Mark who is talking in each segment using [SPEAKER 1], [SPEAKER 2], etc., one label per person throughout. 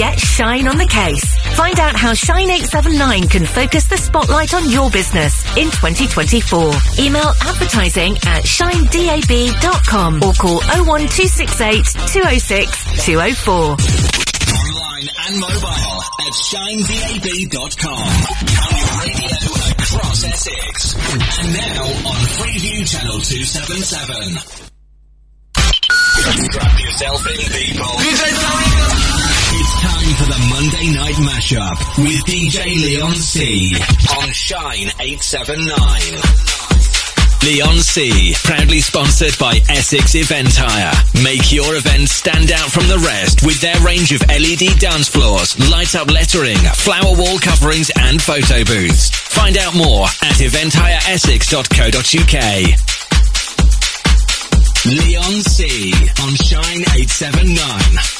[SPEAKER 1] Get Shine on the case. Find out how Shine 879 can focus the spotlight on your business in 2024. Email advertising at shinedab.com or call 01268 206 204.
[SPEAKER 2] Online and mobile at shinedab.com. County radio across Essex. And now on Freeview Channel 277. Strap yourself in, people. The Monday Night Mashup with DJ Leon C. on Shine 879.
[SPEAKER 3] Leon C, proudly sponsored by Essex Event Hire. Make your event stand out from the rest with their range of LED dance floors, light up lettering, flower wall coverings and photo booths. Find out more at eventhireessex.co.uk.
[SPEAKER 2] Leon C on Shine 879.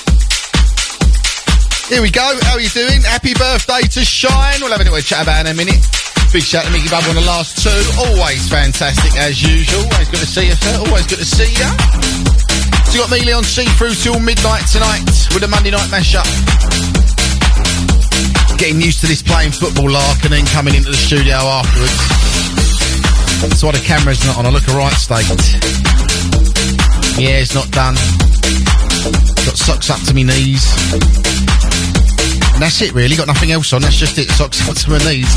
[SPEAKER 4] Here we go. How are you doing? Happy birthday to Shine. We'll have a little chat about in a minute. Big shout to Mickey Bub on the last two. Always fantastic as usual. Always good to see you, sir. Always good to see you. So you got me, Leon C, through till midnight tonight with a Monday night mashup. Getting used to this playing football lark and then coming into the studio afterwards. That's why the camera's not on. I look a right state. Yeah, it's not done. Got socks up to my knees. And that's it, really. Got nothing else on. That's just it. Socks up to my knees.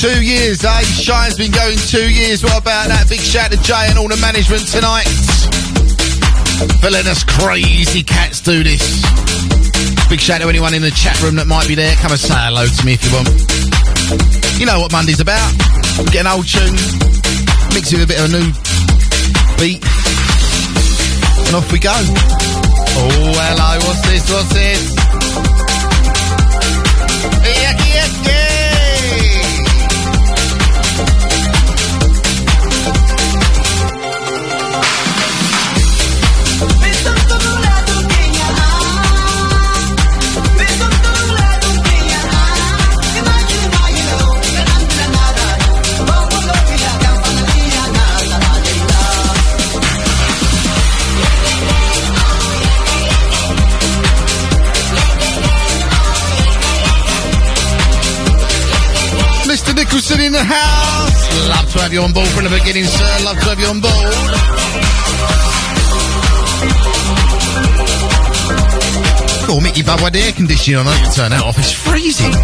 [SPEAKER 4] Two years, eh? Shine's been going two years. What about that? Big shout to Jay and all the management tonight. For letting us crazy cats do this. Big shout to anyone in the chat room that might be there. Come and say hello to me if you want. You know what Monday's about. Get an old tune, mix it with a bit of a new beat, and off we go. Oh, hello, what's this, what's this? Yucky, yucky. Mr. in the house. Love to have you on board from the beginning, sir. Love to have you on board. Cool, Mickey Bub, why the air conditioning on? I can turn that off. It's freezing.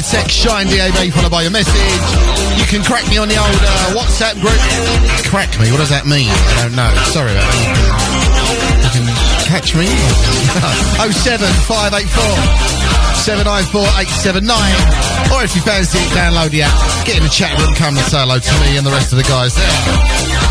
[SPEAKER 5] Your text Shine DAB followed by your message. You can crack me on the old uh, WhatsApp group. Crack me. What does that mean? I don't know. Sorry about that. You can catch me. Oh seven five eight four. 794879 or if you fancy it, download the app, get in the chat room, come and say hello to me and the rest of the guys there.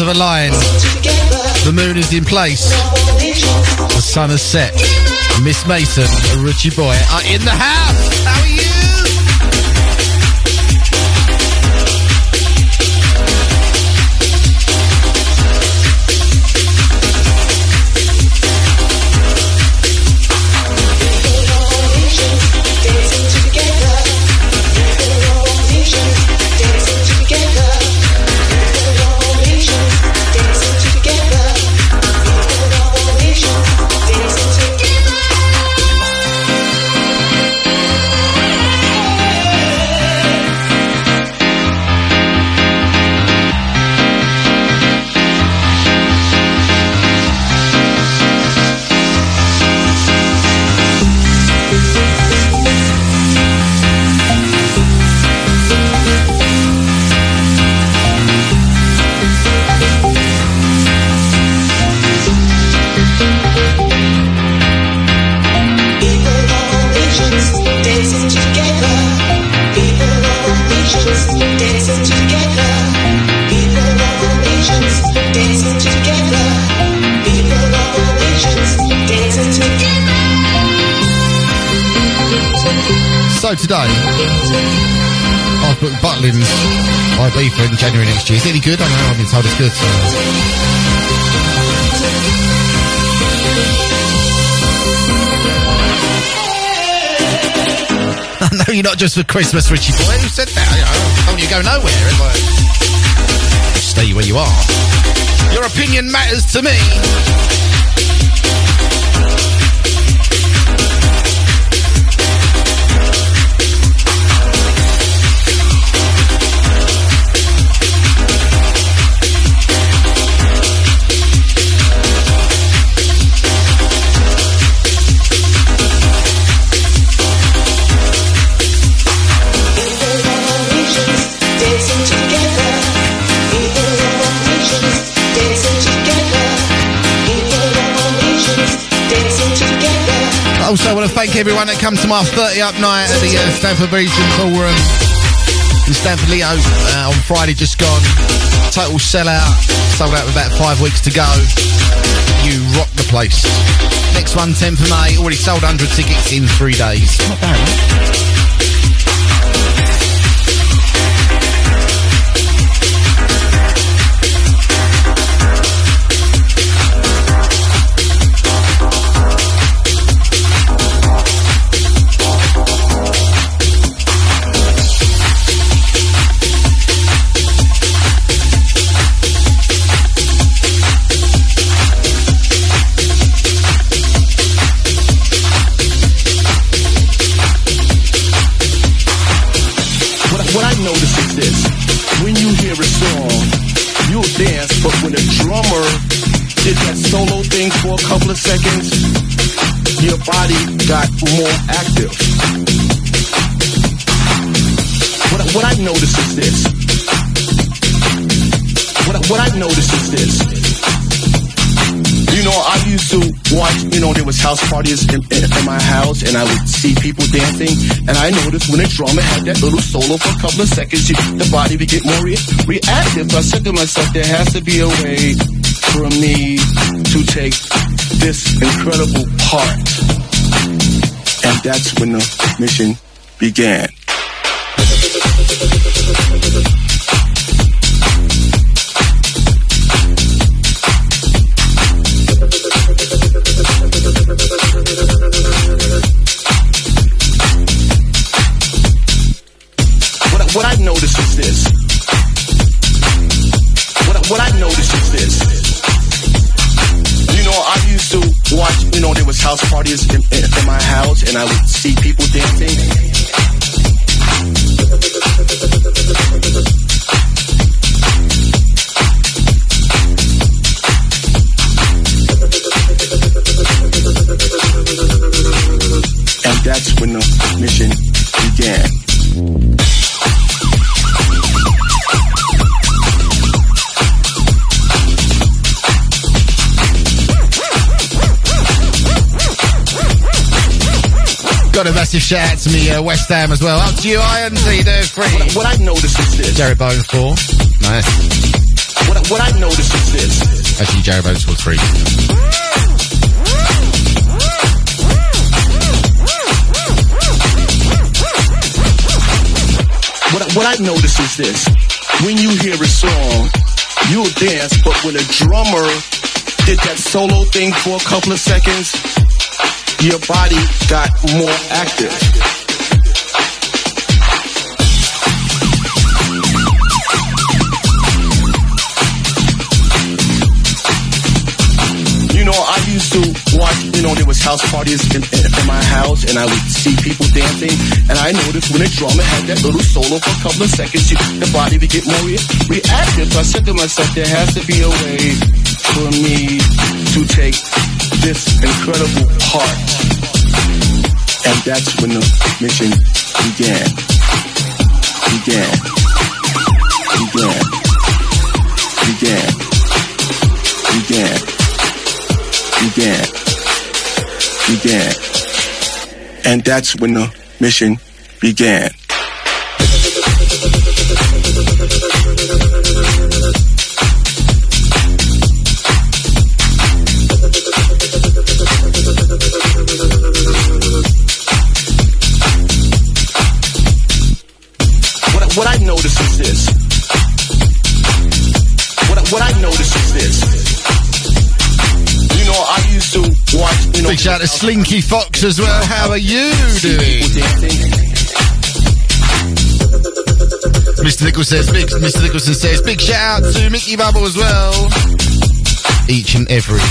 [SPEAKER 5] The a aligned. The moon is in place. The sun has set. Miss Mason Richie Boy are in the house. January next year. Is it any good? I don't know. I've been told it's good. I know you're not just for Christmas, Richie boy. Who said that? You know, don't you go nowhere. I stay where you are. Your opinion matters to me. Everyone that comes to my 30 up night at the uh, Stamford Bridge Ballroom.
[SPEAKER 4] in Stamford Leo uh, on Friday, just gone. Total sellout. Sold out with about five weeks to go. You rock the place. Next one, 10th of May. Already sold 100 tickets in three days. Not bad, right?
[SPEAKER 6] For a couple of seconds, your body got more active. What, what I notice is this. What, what I notice is this. You know, I used to watch, you know, there was house parties in, in, in my house and I would see people dancing and I noticed when a drummer had that little solo for a couple of seconds, you, the body would get more re- reactive. So I said to myself, there has to be a way for me to take this incredible part. And that's when the mission began. And I would see people dancing.
[SPEAKER 4] Massive shout out to me, uh, West Ham as well. Up to you, Iron. So you do
[SPEAKER 6] What, I-
[SPEAKER 4] free.
[SPEAKER 6] what I notice is this.
[SPEAKER 4] Jarrod Bowen four. Nice.
[SPEAKER 6] What, I- what I notice is this.
[SPEAKER 4] Actually, Jarrod Bowen scored three.
[SPEAKER 6] What, I- what I notice is this. When you hear a song, you'll dance, but when a drummer did that solo thing for a couple of seconds, your body got more active. You know, I used to watch, you know, there was house parties in, in, in my house and I would see people dancing and I noticed when a drummer had that little solo for a couple of seconds, you, the body would get more re- reactive. So I said to myself, there has to be a way for me to take this incredible part. And that's when the mission began. Began. Began. Began. Began. Began. Began. And that's when the mission began.
[SPEAKER 4] Out to Slinky Fox as well. How are you doing? Mr. Nichols says, big, Mr. Nicholson says, big shout out to Mickey Bubble as well. Each and every. I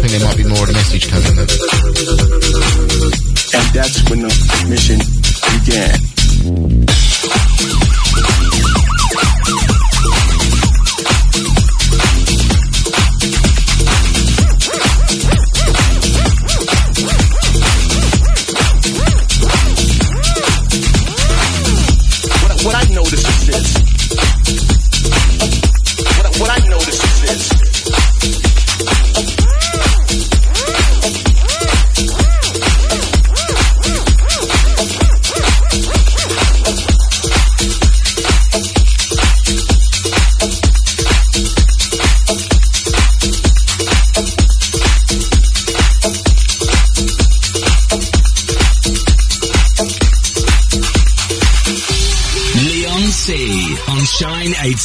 [SPEAKER 4] think there might be more of a message coming there.
[SPEAKER 6] And that's when the mission began.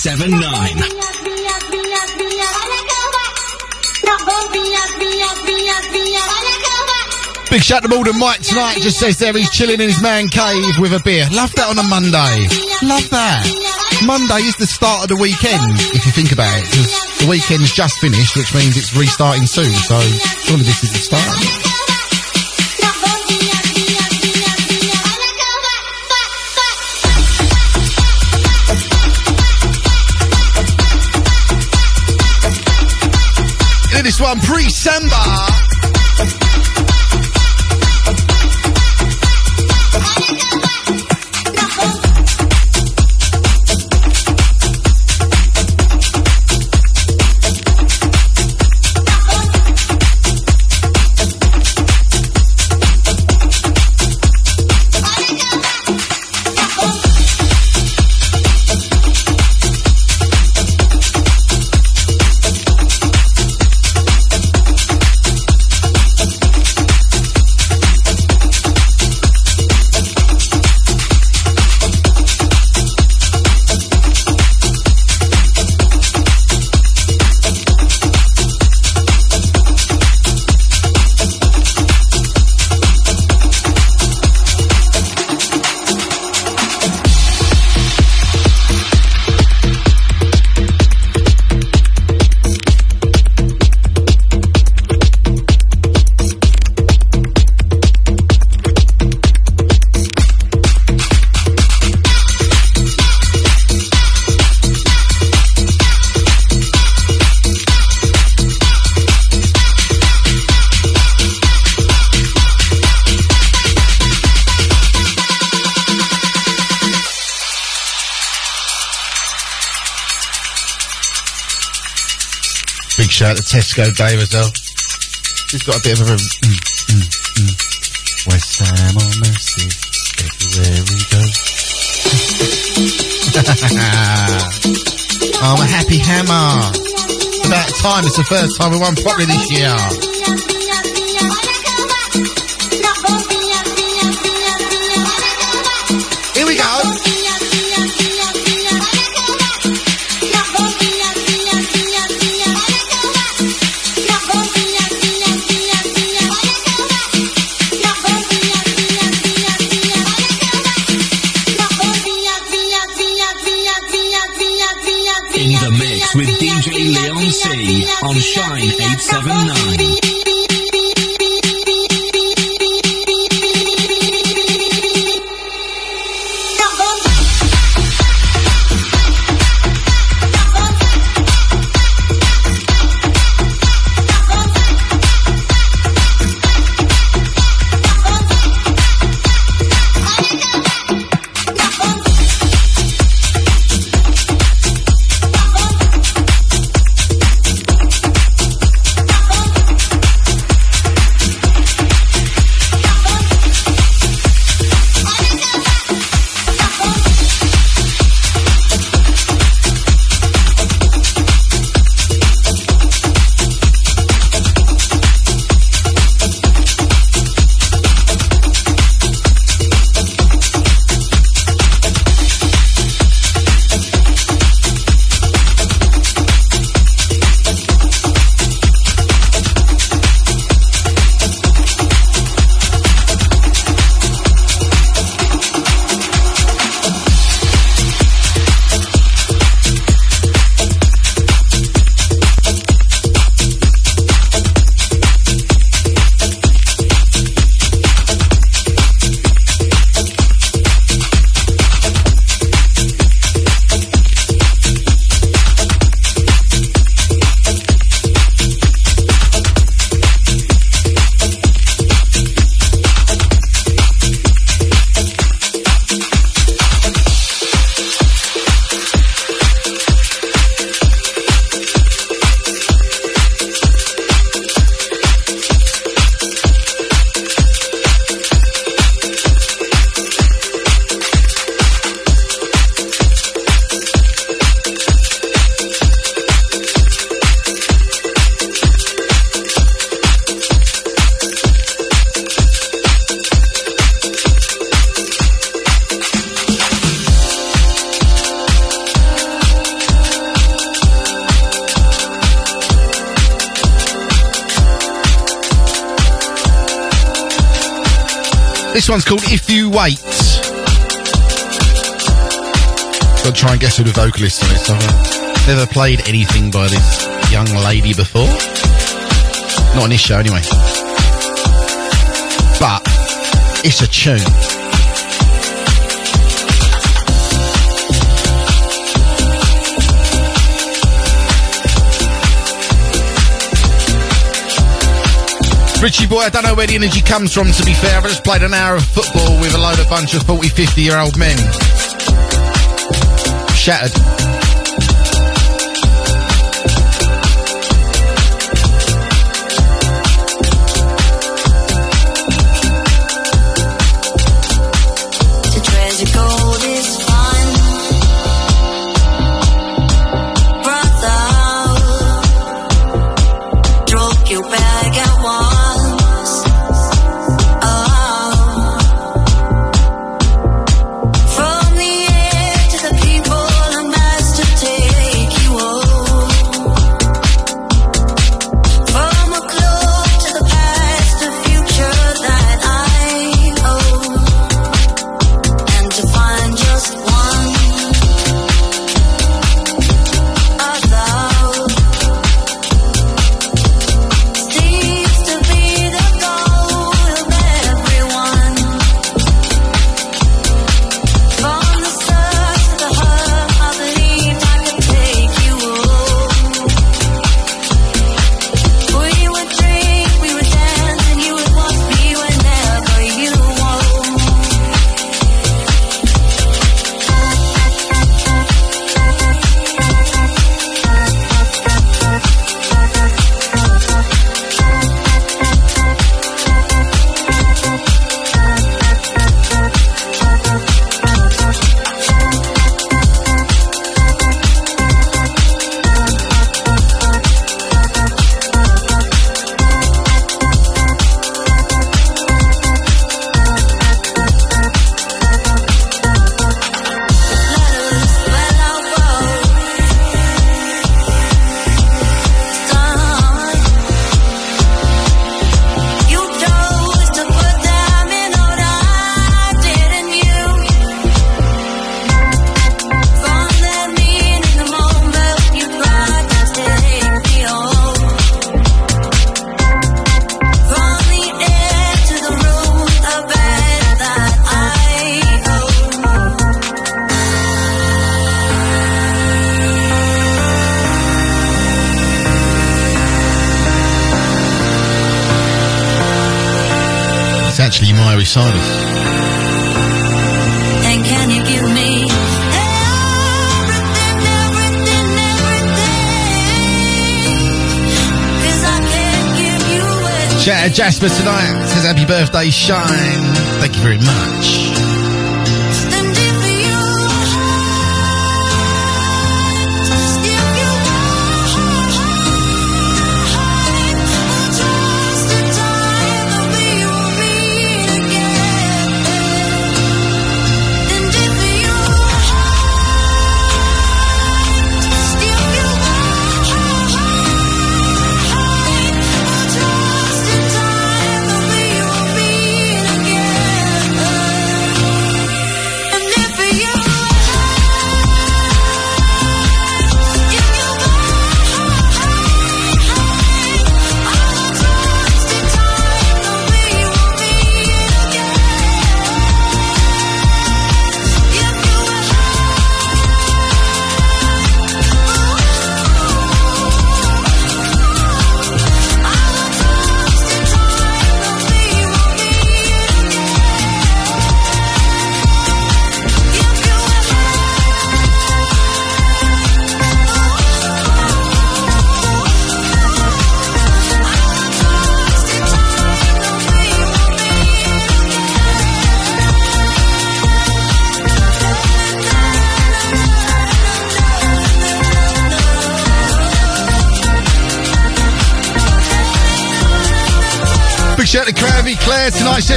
[SPEAKER 7] 979.
[SPEAKER 4] Big shout to Maldon Mike tonight. Just says there he's chilling in his man cave with a beer. Love that on a Monday. Love that. Monday is the start of the weekend, if you think about it. Because the weekend's just finished, which means it's restarting soon. So surely this is the start. One pre-Samba. Tesco Dave as well. He's got a bit of a. Mm, mm, mm. West Ham on Mercy, everywhere we go. I'm a happy hammer. About time, it's the first time we won properly this year.
[SPEAKER 8] played anything by this young lady before. Not on this show, anyway. But it's a tune. Richie boy, I don't know where the energy comes from, to be fair. I just played an hour of football with a load of bunch of 40, 50 year old men. Shattered. Jasper tonight. Says happy birthday, Shine. Thank you very much.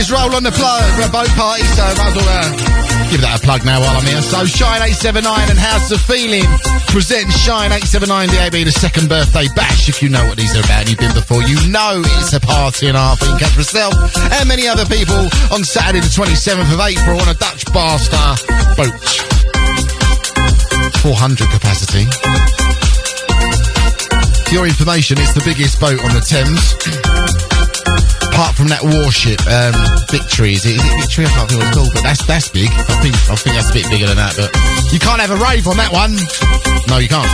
[SPEAKER 8] Let's roll on the flow for a boat party, so might as well uh,
[SPEAKER 4] give that a plug now while I'm here. So Shine 879 and How's the Feeling present Shine 879 DAB, the second birthday bash. If you know what these are about, you've been before, you know it's a party and half in Catch yourself and many other people on Saturday the 27th of April on a Dutch bar star boat. 400 capacity. Your information, it's the biggest boat on the Thames. Apart from that warship, um, Victory, is it, is it Victory? I can't think what it's called, but that's that's big. I think I think that's a bit bigger than that, but you can't have a rave on that one. No, you can't.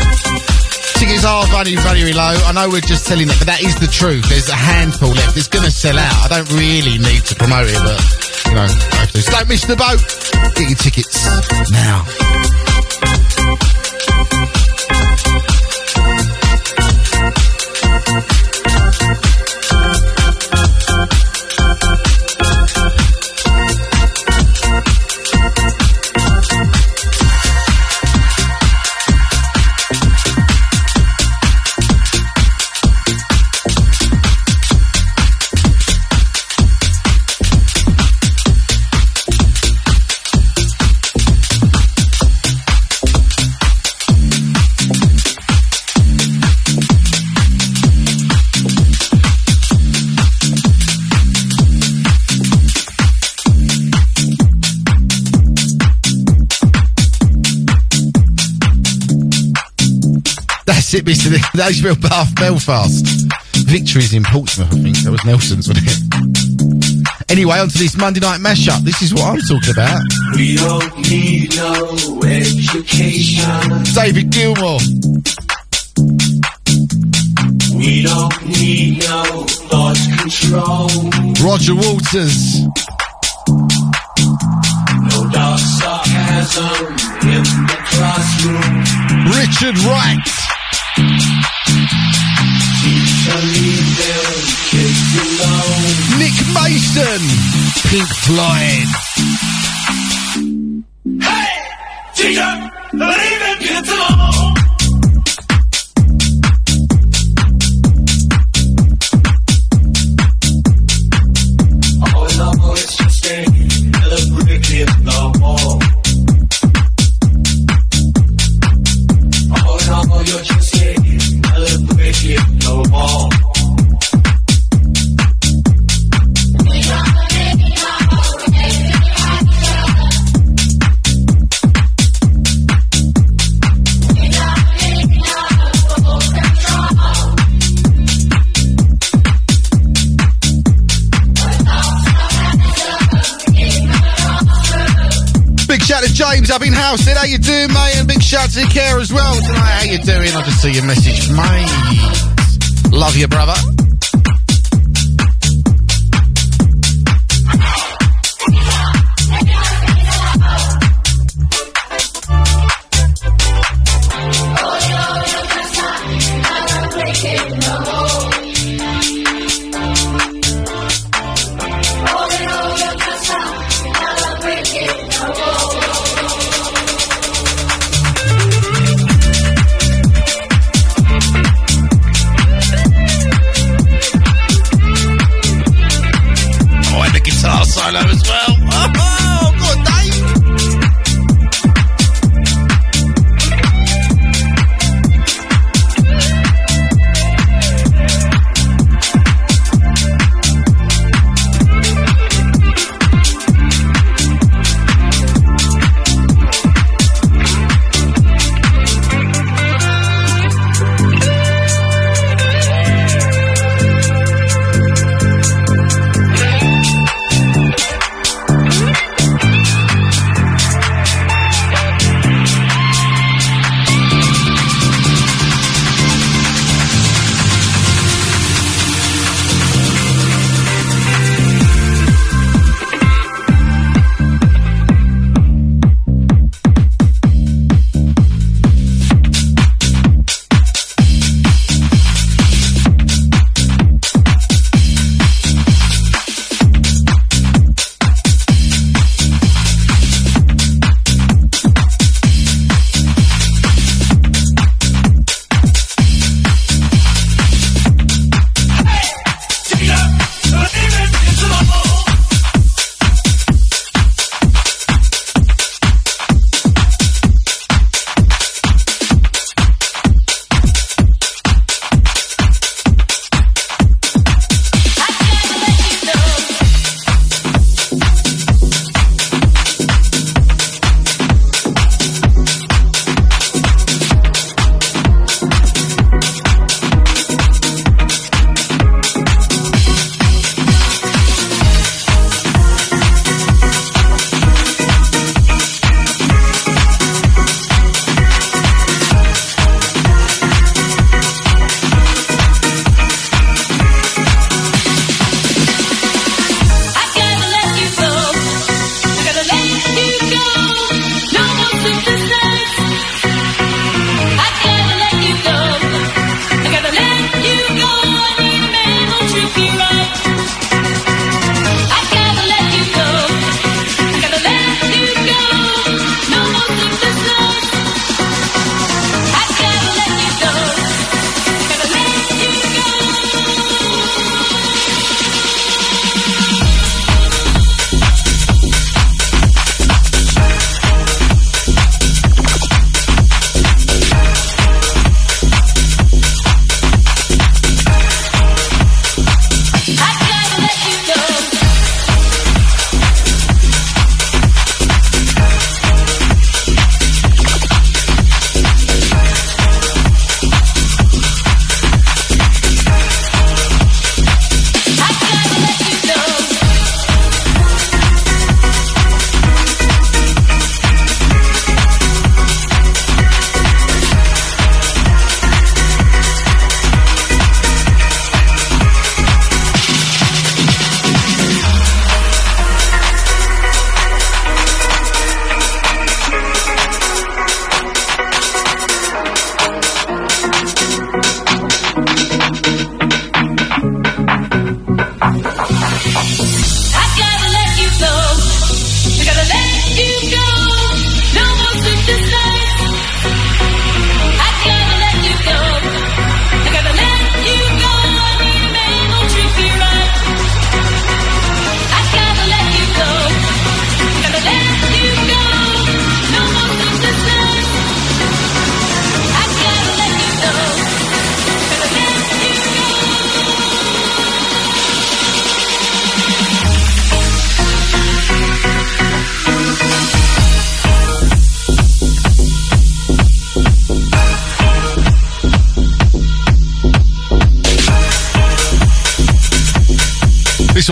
[SPEAKER 4] Tickets are very, very low. I know we're just selling it, but that is the truth. There's a handful left. It's going to sell out. I don't really need to promote it, but you know, don't miss the boat. Get your tickets now. It, Mr. Nick. That Bath Belfast. Victories in Portsmouth, I think. That was Nelson's, wasn't it? Anyway, on to this Monday night mashup. This is what I'm talking about.
[SPEAKER 9] We don't need no education.
[SPEAKER 4] David Gilmour.
[SPEAKER 9] We don't need no thought control.
[SPEAKER 4] Roger Waters.
[SPEAKER 9] No dark sarcasm in the classroom.
[SPEAKER 4] Richard Wright. Nick Mason. Pink Floyd.
[SPEAKER 9] In
[SPEAKER 4] house. How you doing, mate? And big shout to Care as well tonight. How you doing? I just see your message, mate. Love you, brother.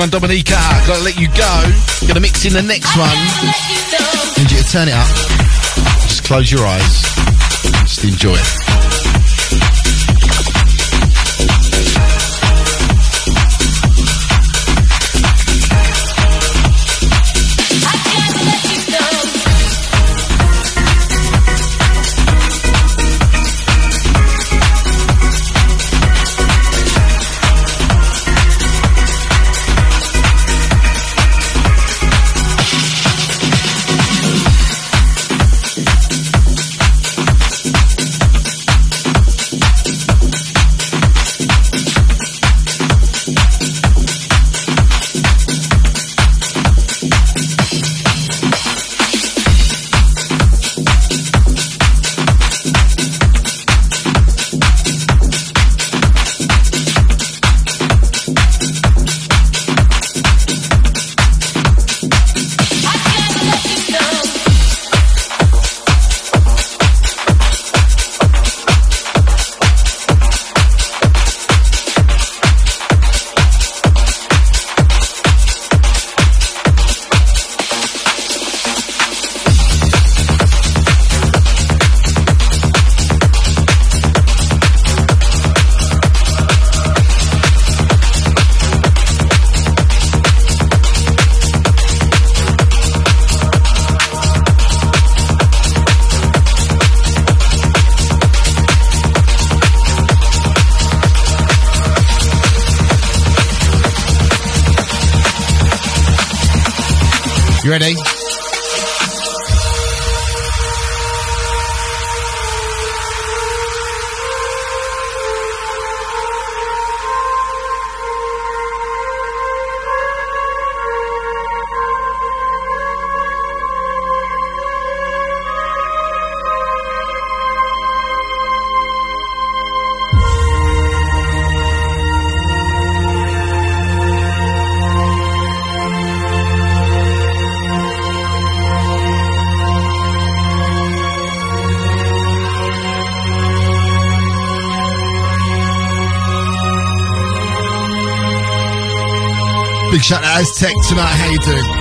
[SPEAKER 4] One, Dominica. Gotta let you go. Gonna mix in the next one. Need you to turn it up. Just close your eyes. Just enjoy it. Shout out Aztec tonight. How you doing?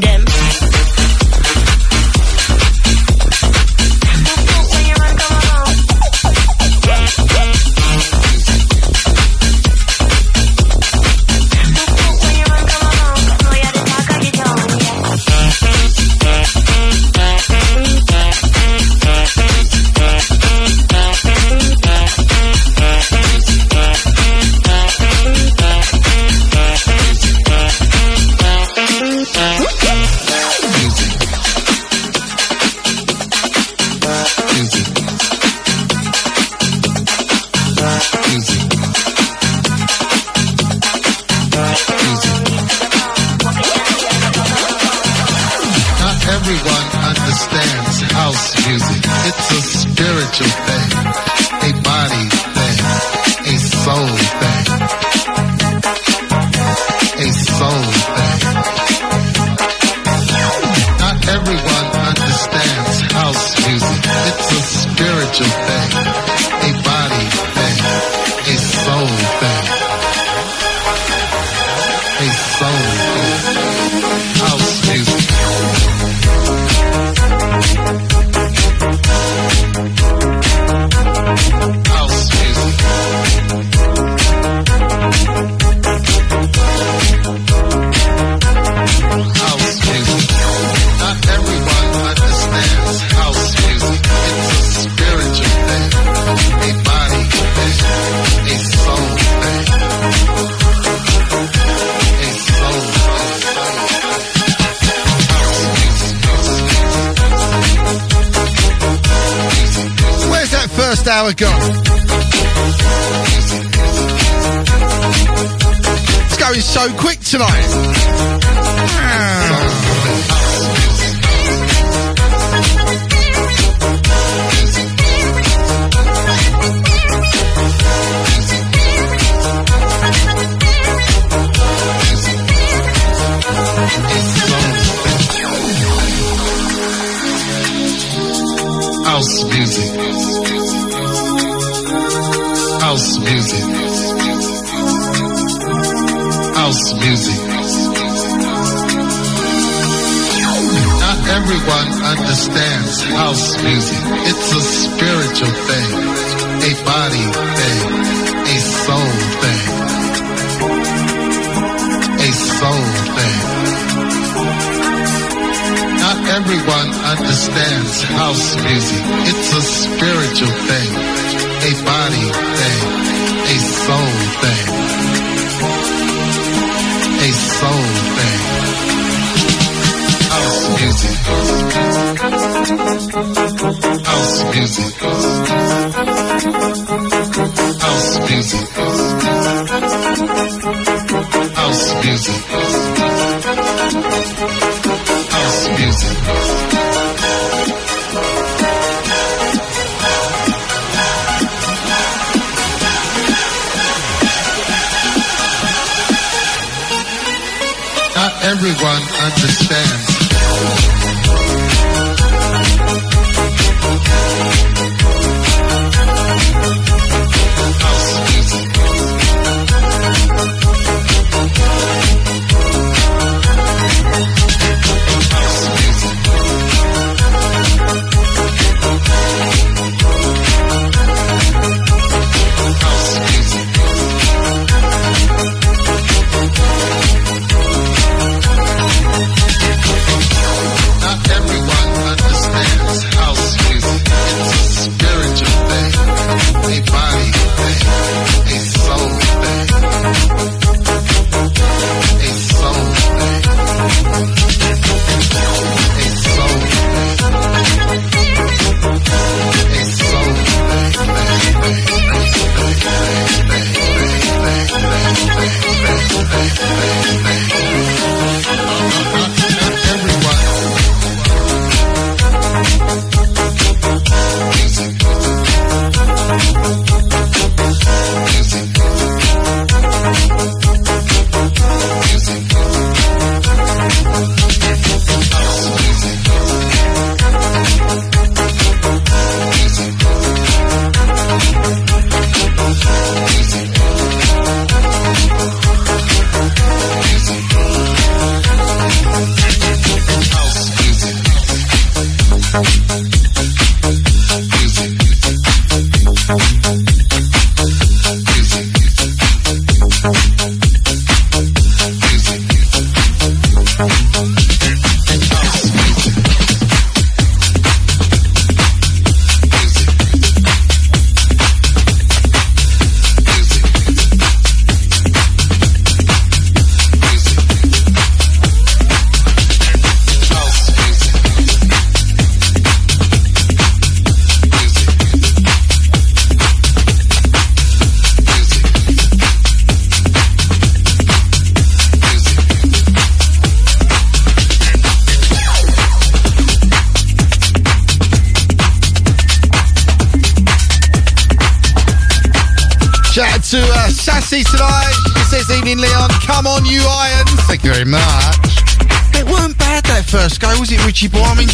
[SPEAKER 10] Feeling them.
[SPEAKER 4] First
[SPEAKER 11] house music. It's a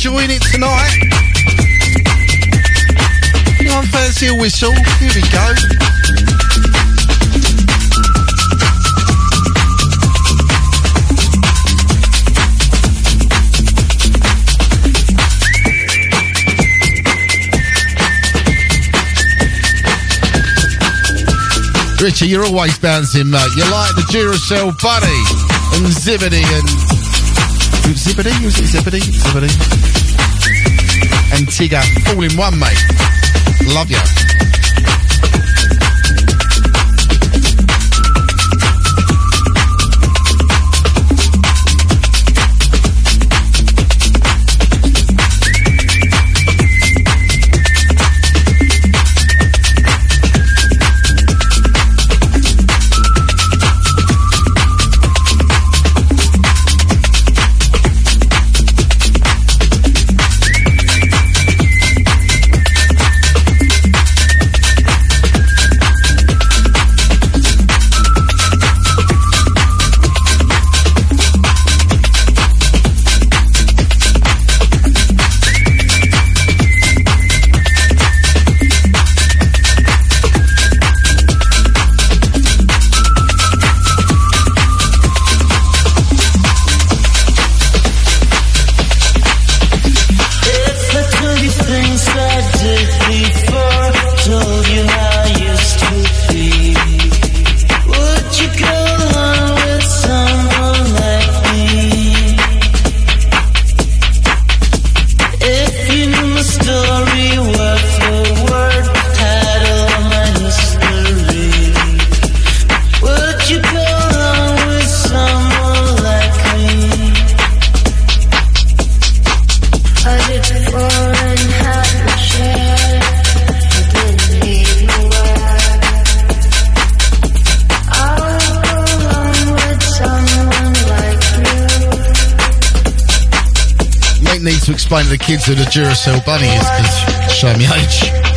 [SPEAKER 8] enjoying it tonight. Anyone fancy a whistle? Here we go. Richie, you're always bouncing, mate. You're like the Duracell Bunny and Zebedee and. Zebedee? Was it Zebedee? Zebedee. And Tigger. All in one, mate. Love you. Explain to the kids who the Duracell Bunny is because show me age.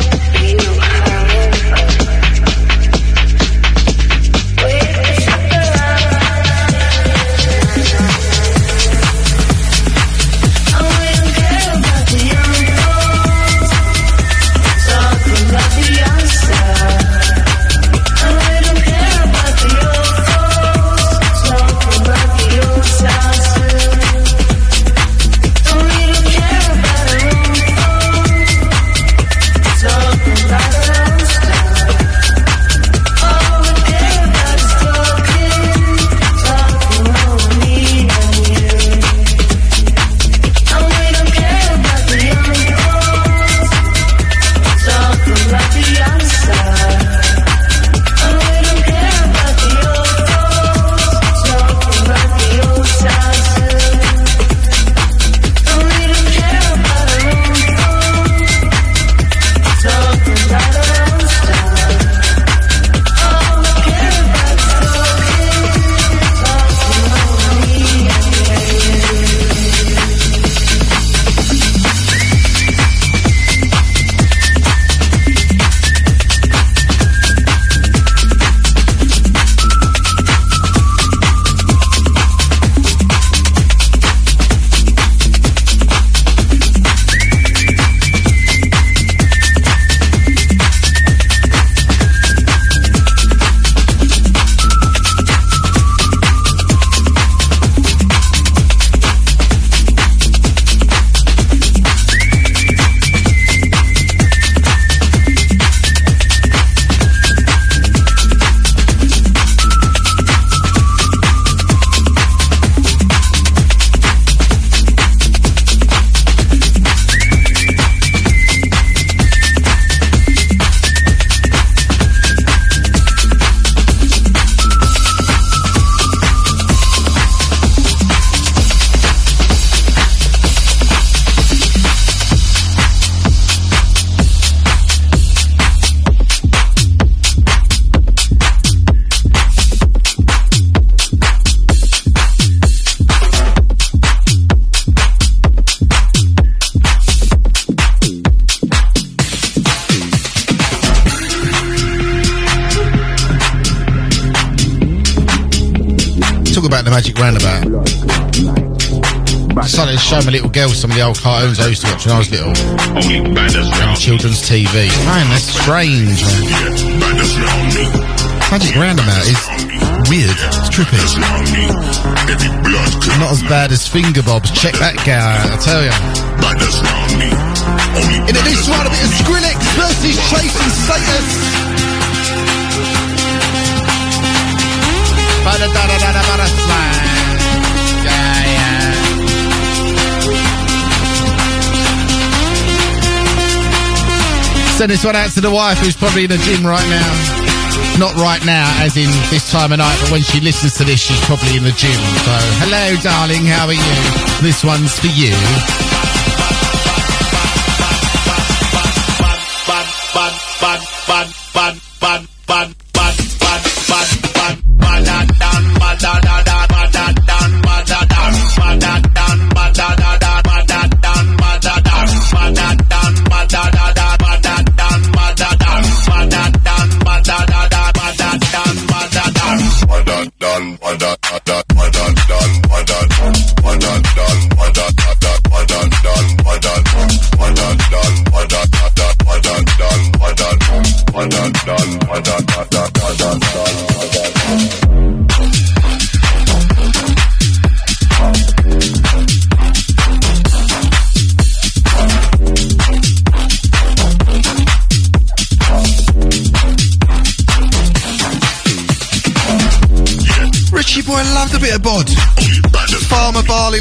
[SPEAKER 4] My some of the old cartoons I used to watch when I was little. On children's TV. Man, that's strange, man. Magic Roundabout is weird. It's trippy. Not as bad as Finger Bobs. Check that guy out, I tell you. In this one, a bit of Skrillex versus Chase & Status. Ba-da-da-da-da-da-da, slang. Yeah, yeah. Send this one out to the wife who's probably in the gym right now. Not right now, as in this time of night, but when she listens to this, she's probably in the gym. So, hello, darling, how are you? This one's for you.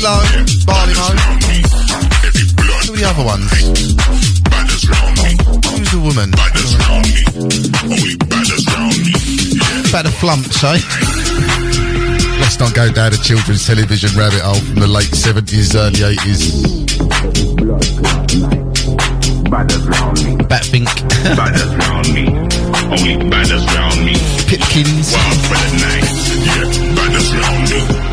[SPEAKER 4] Low, Barley Mo. Who are the other ones? Who's the woman? Better flumps, eh? Let's not go down a children's television rabbit hole from the late 70s, early 80s. Batfink.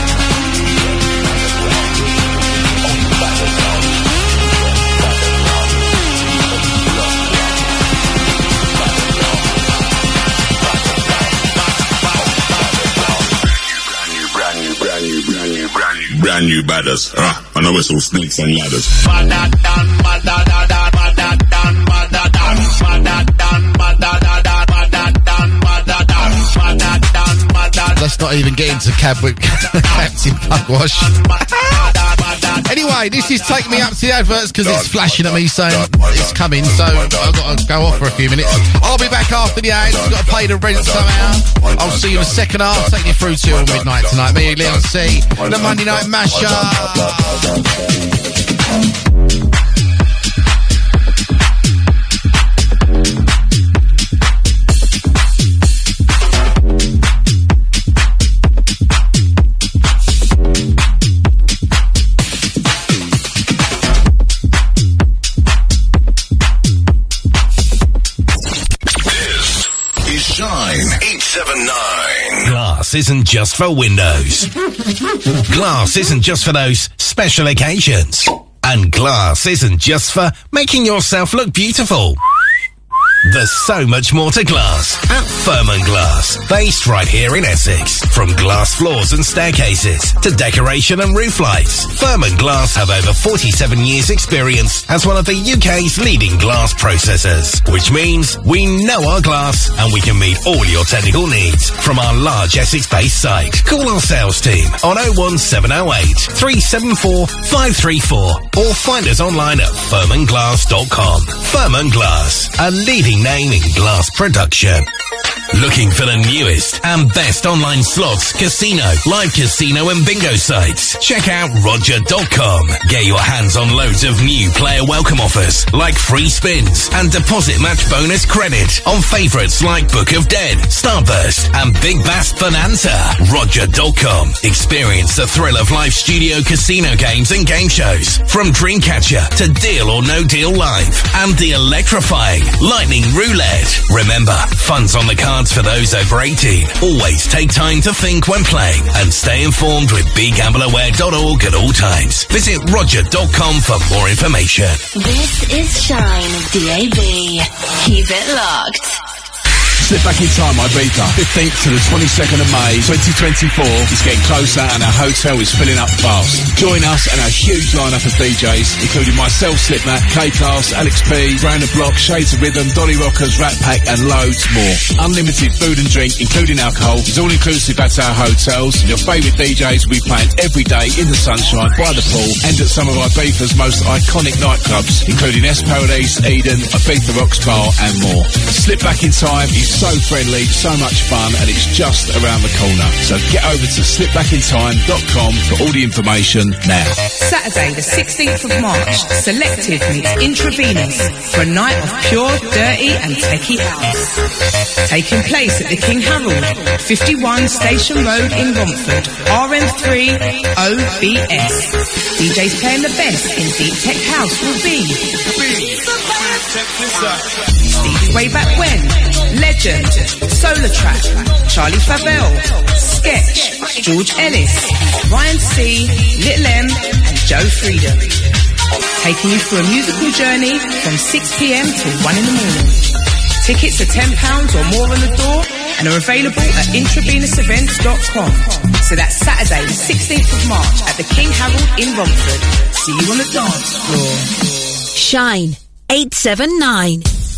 [SPEAKER 12] Brand new badders. Ah, snakes and ladders.
[SPEAKER 4] Let's not even get into cab with Captain Pugwash. Anyway, this is taking Me Up to the adverts because it's flashing at me saying it's coming, so I've got to go off for a few minutes. I'll be back after the ads. Got to pay the rent somehow. I'll see you in the second half. Take you through till midnight tonight. Me, Leon C. The Monday Night Mashup.
[SPEAKER 7] Glass isn't just for windows. Glass isn't just for those special occasions. And glass isn't just for making yourself look beautiful. There's so much more to glass at Firman Glass, based right here in Essex. From glass floors and staircases to decoration and roof lights, Firman Glass have over 47 years experience as one of the UK's leading glass processors, which means we know our glass and we can meet all your technical needs from our large Essex-based site. Call our sales team on 01708 374 534 or find us online at firmanglass.com. Firman Glass, a leading name in glass production. Looking for the newest and best online slots, casino, live casino and bingo sites? Check out roger.com. Get your hands on loads of new player welcome offers like free spins and deposit match bonus credit on favorites like Book of Dead, Starburst and Big Bass Bonanza. Roger.com. Experience the thrill of live studio casino games and game shows from Dreamcatcher to Deal or No Deal Live and the electrifying Lightning Roulette. Remember, funds on the cards for those over 18. Always take time to think when playing and stay informed with begambleaware.org at all times. Visit roger.com for more information.
[SPEAKER 1] This is Shine DAB. Keep it locked.
[SPEAKER 13] Slip back in time, Ibiza. 15th to the 22nd of May, 2024. It's getting closer and our hotel is filling up fast. Join us and our huge lineup of DJs, including myself, Slipmat, K-Klass, Alex P, Brandon Block, Shades of Rhythm, Dolly Rockers, Rat Pack and loads more. Unlimited food and drink, including alcohol, is all inclusive at our hotels. Your favourite DJs will be playing every day in the sunshine, by the pool and at some of Ibiza's most iconic nightclubs, including Es Paradis, Eden, Ibiza Rocks Bar and more. Slip back in time is so friendly, so much fun, and it's just around the corner. So get over to slipbackintime.com for all the information now.
[SPEAKER 14] Saturday, the 16th of March, Selective meets Intravenous for a night of pure, dirty and techie house. Taking place at the King Harold, 51 Station Road in Romford, RM3 OBS. DJs playing the best in Deep Tech House will be Stevie Way Back When, Legend, Solar Track, Charlie Favell, Sketch, George Ellis, Ryan C, Little M, and Joe Freedom. Taking you through a musical journey from 6pm till 1 in the morning. Tickets are £10 or more on the door and are available at intravenousevents.com. So that's Saturday, the 16th of March at the King Harold in Romford. See you on the dance floor.
[SPEAKER 15] Shine 879.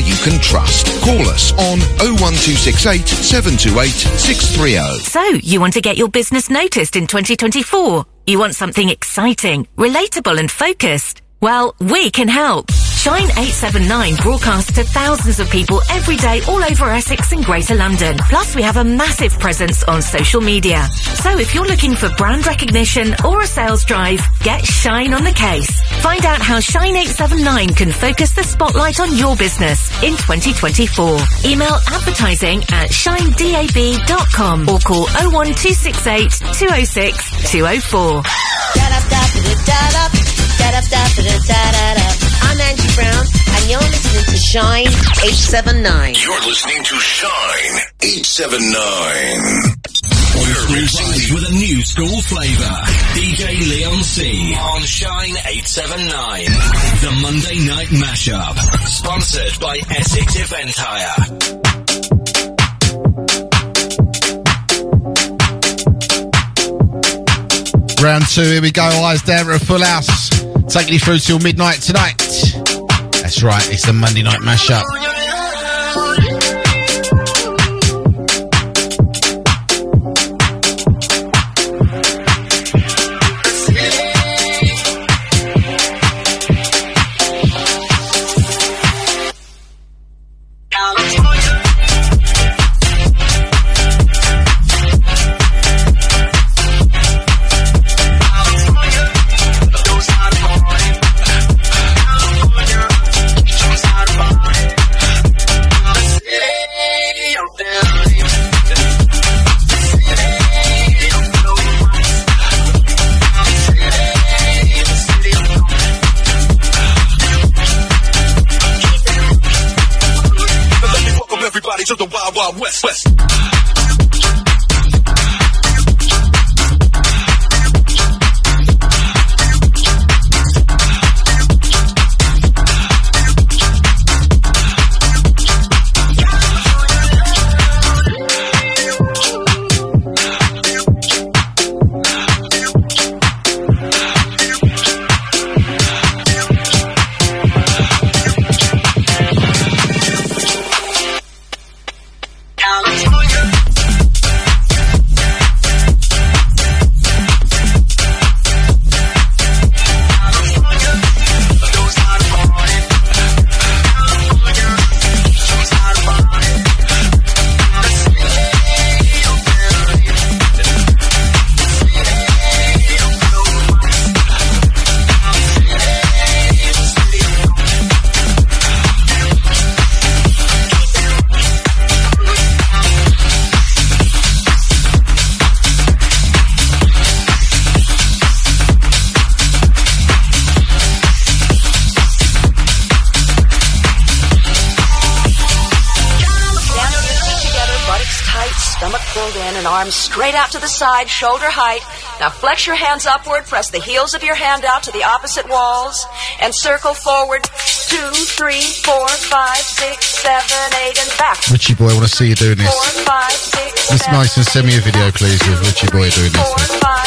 [SPEAKER 16] you can trust. Call us on 01268 728 630.
[SPEAKER 1] So, you want to get your business noticed in 2024? You want something exciting, relatable and focused? Well, we can help. Shine 879 broadcasts to thousands of people every day all over Essex and Greater London. Plus, we have a massive presence on social media. So if you're looking for brand recognition or a sales drive, get Shine on the case. Find out how Shine 879 can focus the spotlight on your business in 2024. Email advertising at shinedab.com or call 01268 206 204.
[SPEAKER 17] I'm Angie Brown, and you're listening to Shine 879.
[SPEAKER 18] You're listening to Shine 879. We're racing with a new school flavor. DJ Leon C on Shine 879. The Monday Night Mashup. Sponsored by Essex Event Hire.
[SPEAKER 4] Round two, here we go. Eyes down at a full house. Taking you through till midnight tonight. That's right, it's the Monday night mashup.
[SPEAKER 18] Wild West. West.
[SPEAKER 19] side, shoulder height. Now flex your hands upward, press the heels of your hand out to the opposite walls, and circle forward. Two, three, four, five, six, seven, eight, and back.
[SPEAKER 4] Richie Boy, I want to see you doing this.
[SPEAKER 19] Four, five, six,
[SPEAKER 4] Let's
[SPEAKER 19] nice
[SPEAKER 4] and send me a video, please, of Richie Boy doing this.
[SPEAKER 19] Four, five,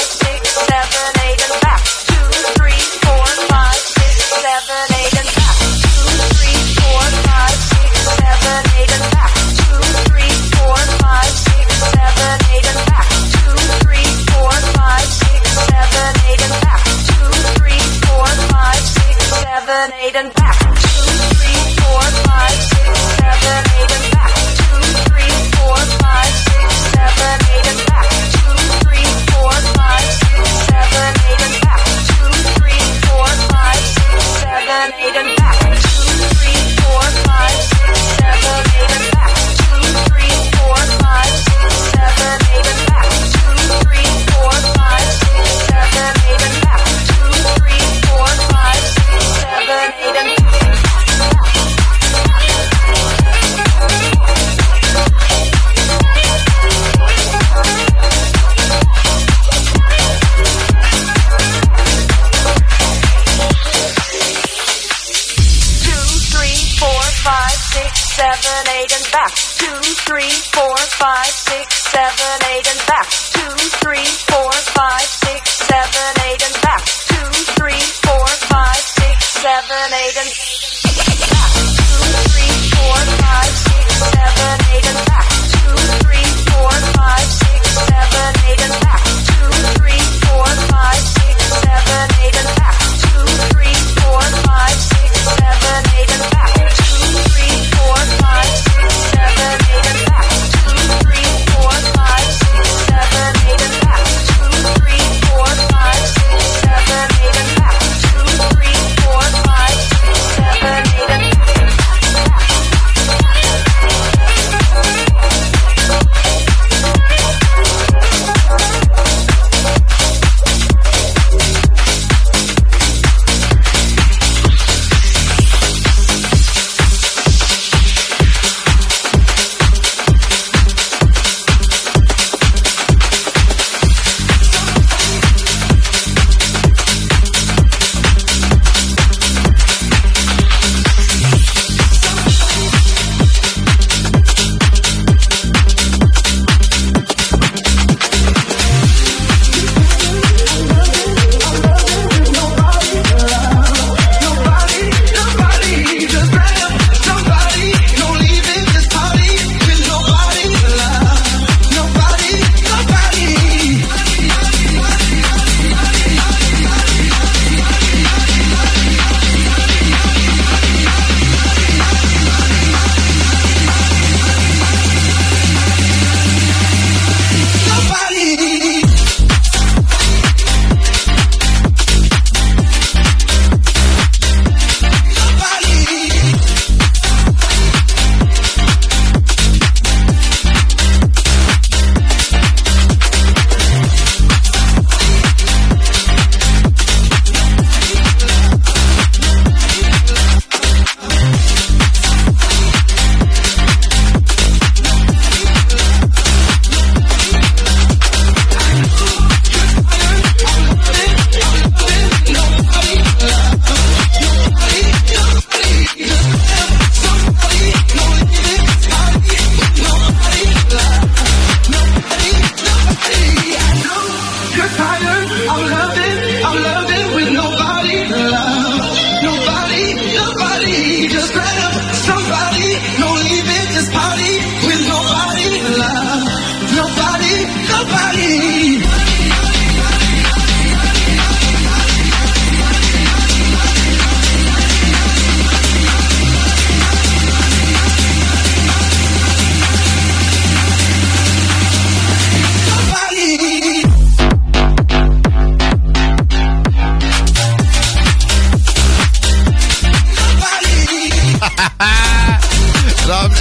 [SPEAKER 4] I'm,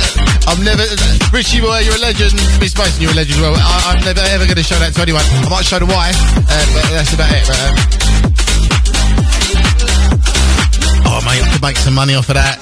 [SPEAKER 4] I'm, never. Richie Boy, you're a legend. Miss Mason, you're a legend well. I, am never ever going to show that to anyone. I might show the wife, uh, but that's about it. But, um... Oh, mate, I could make some money off of that.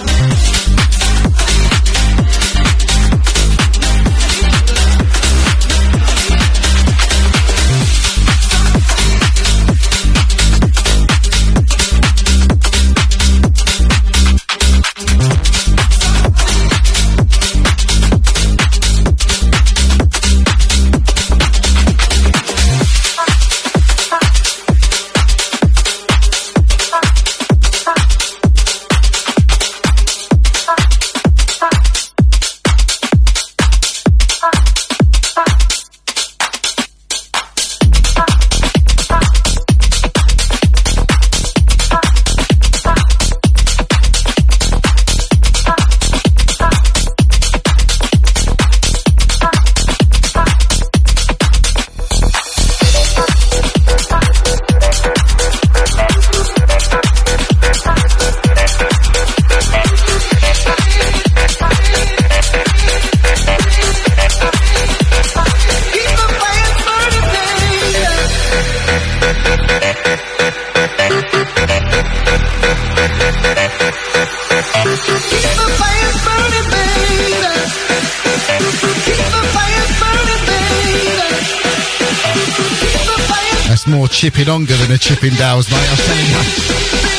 [SPEAKER 20] chipping longer than a chipping Dow's, mate. I'll tell you.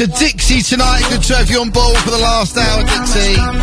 [SPEAKER 4] To
[SPEAKER 8] Dixie tonight. Good to have you on board for the last hour, Dixie.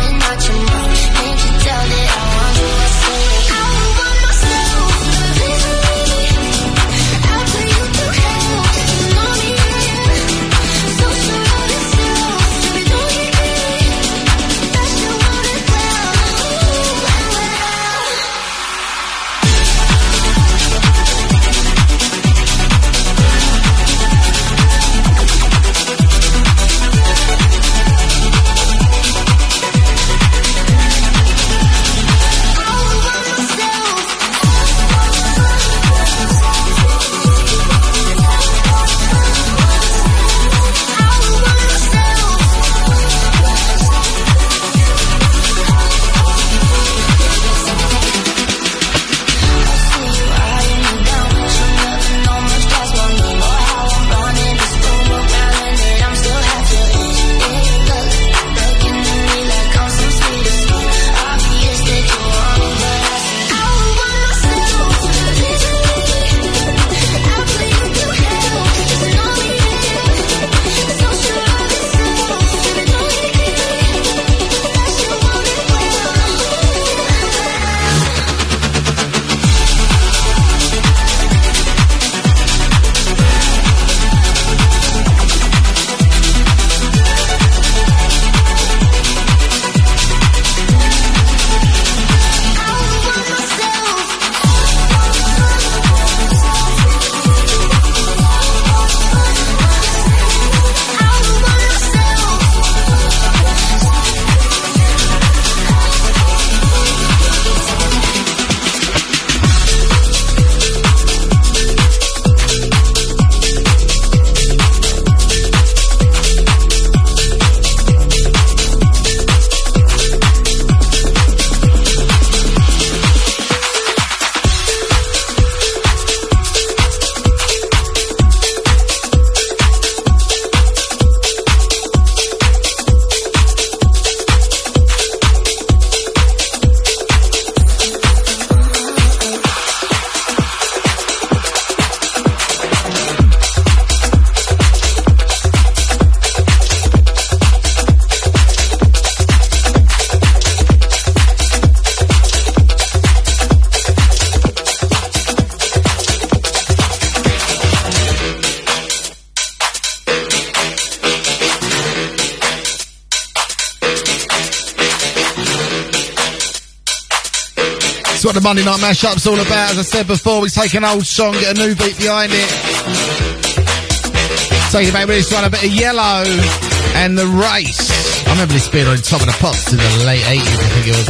[SPEAKER 8] Monday Night Mashup's all about. As I said before, we take an old song, get a new beat behind it. Taking back with this one, a bit of Yello and The Race. I remember this being on top of the pops in the late 80s, I think it was.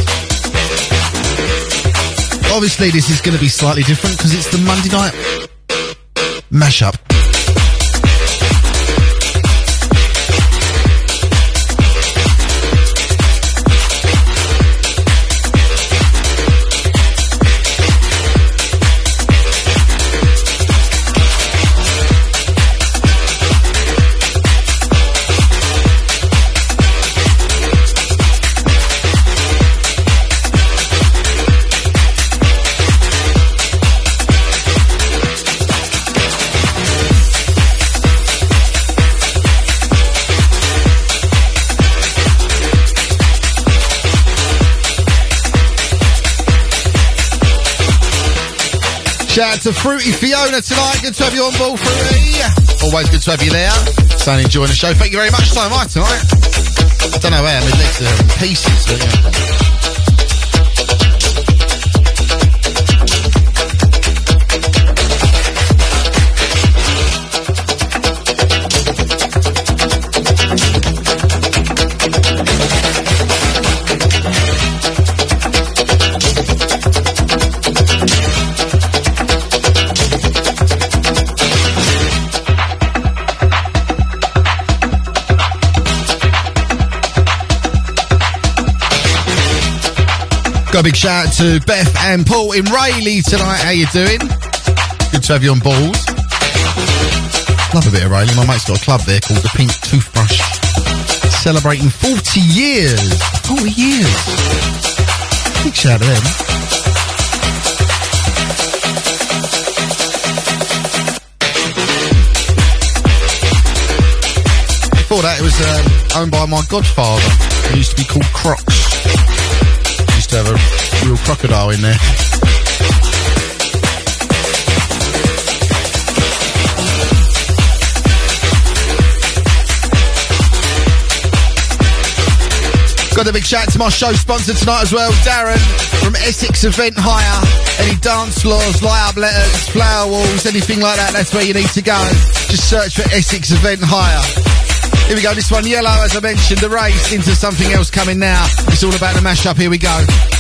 [SPEAKER 8] Obviously, this is going to be slightly different because it's the Monday Night Mashup.
[SPEAKER 4] Shout out to Fruity Fiona tonight. Good to have you on board, Fruity. Always good to have you there. Staying enjoying the show. Thank you very much. So am I tonight. I don't know legs are in pieces. But, yeah. Got a big shout out to Beth and Paul in Rayleigh tonight. How you doing? Good to have you on board. Love a bit of Rayleigh. My mate's got a club there called the Pink Toothbrush. Celebrating 40 years. 40 years. Big shout out to them. Before that, it was um, owned by my godfather. It used to be called Crocs. To have a real crocodile in there. Got a big shout out to my show sponsor tonight as well, Darren from Essex Event Hire. Any dance floors, light up letters, flower walls, anything like that, that's where you need to go. Just search for Essex Event Hire. Here we go, this one Yello as I mentioned, the race into something else coming now. It's all about the mashup, here we go.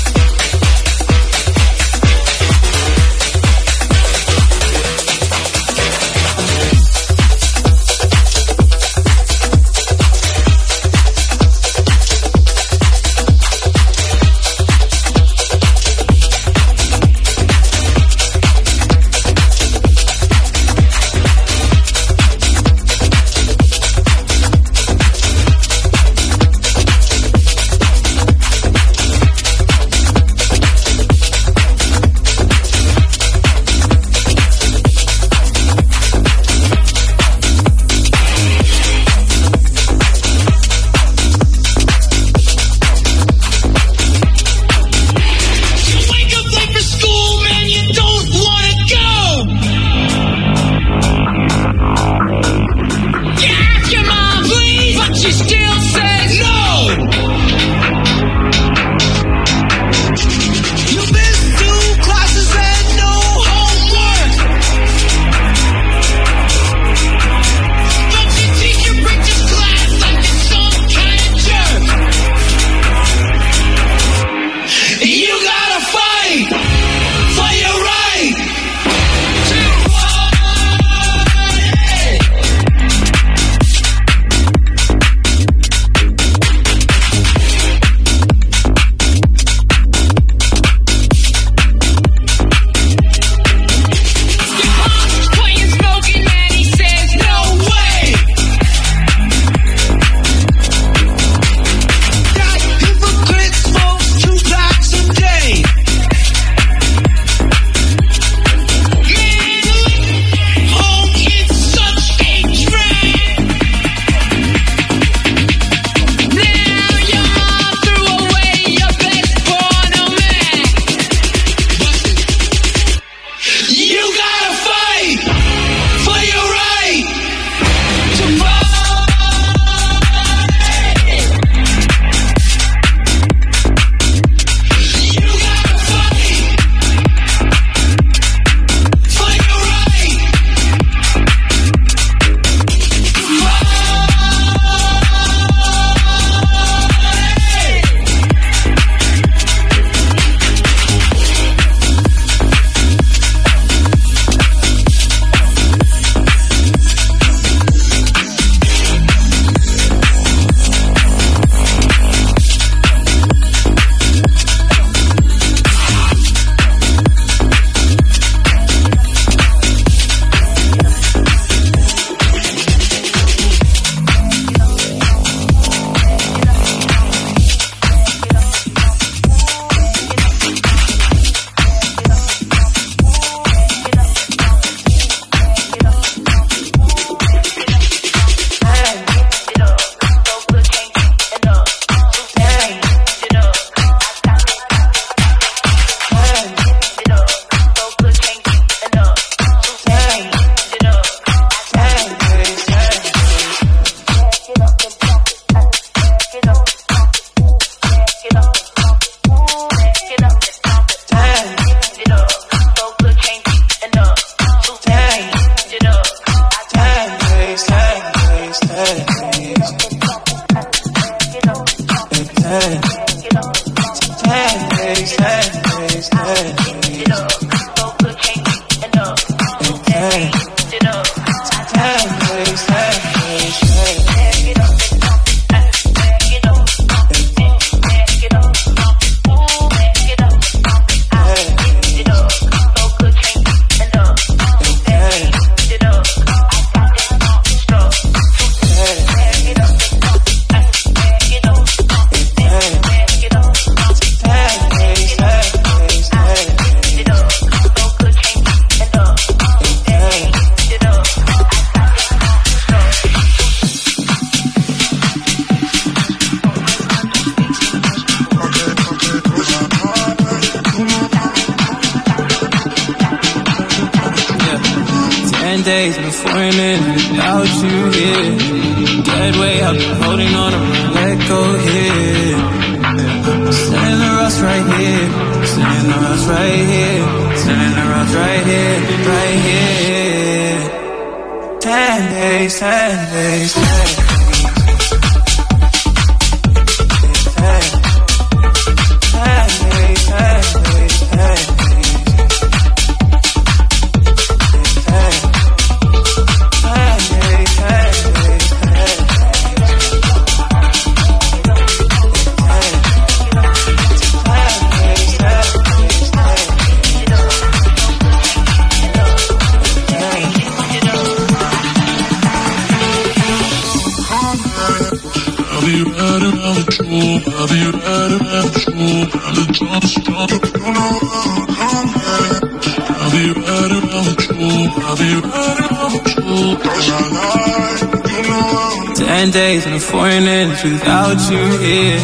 [SPEAKER 21] Days in a foreign land without you here.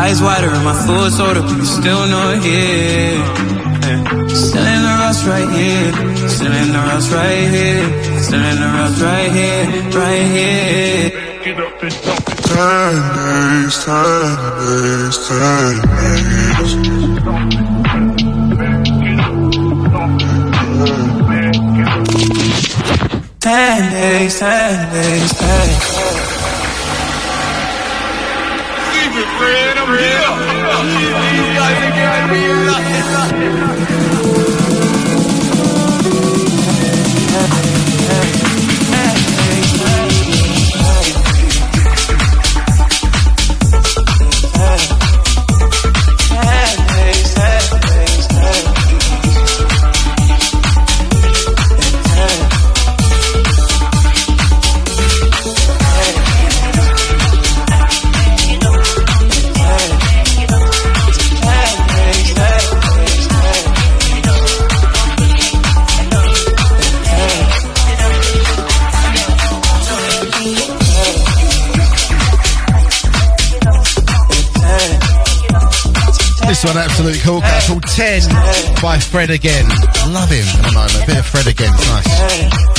[SPEAKER 21] Eyes wider and my thoughts older, but you're still not here. Still in the rush right here. Still in the rush right here. Still in the rush right here. Right here.
[SPEAKER 22] Ten days, ten days, ten days.
[SPEAKER 21] Ten days, ten days, ten days.
[SPEAKER 22] Real, I'm here. These guys are getting me
[SPEAKER 4] One absolutely cool. Called 10 by Fred again. Love him at the moment. A bit of Fred again. Nice.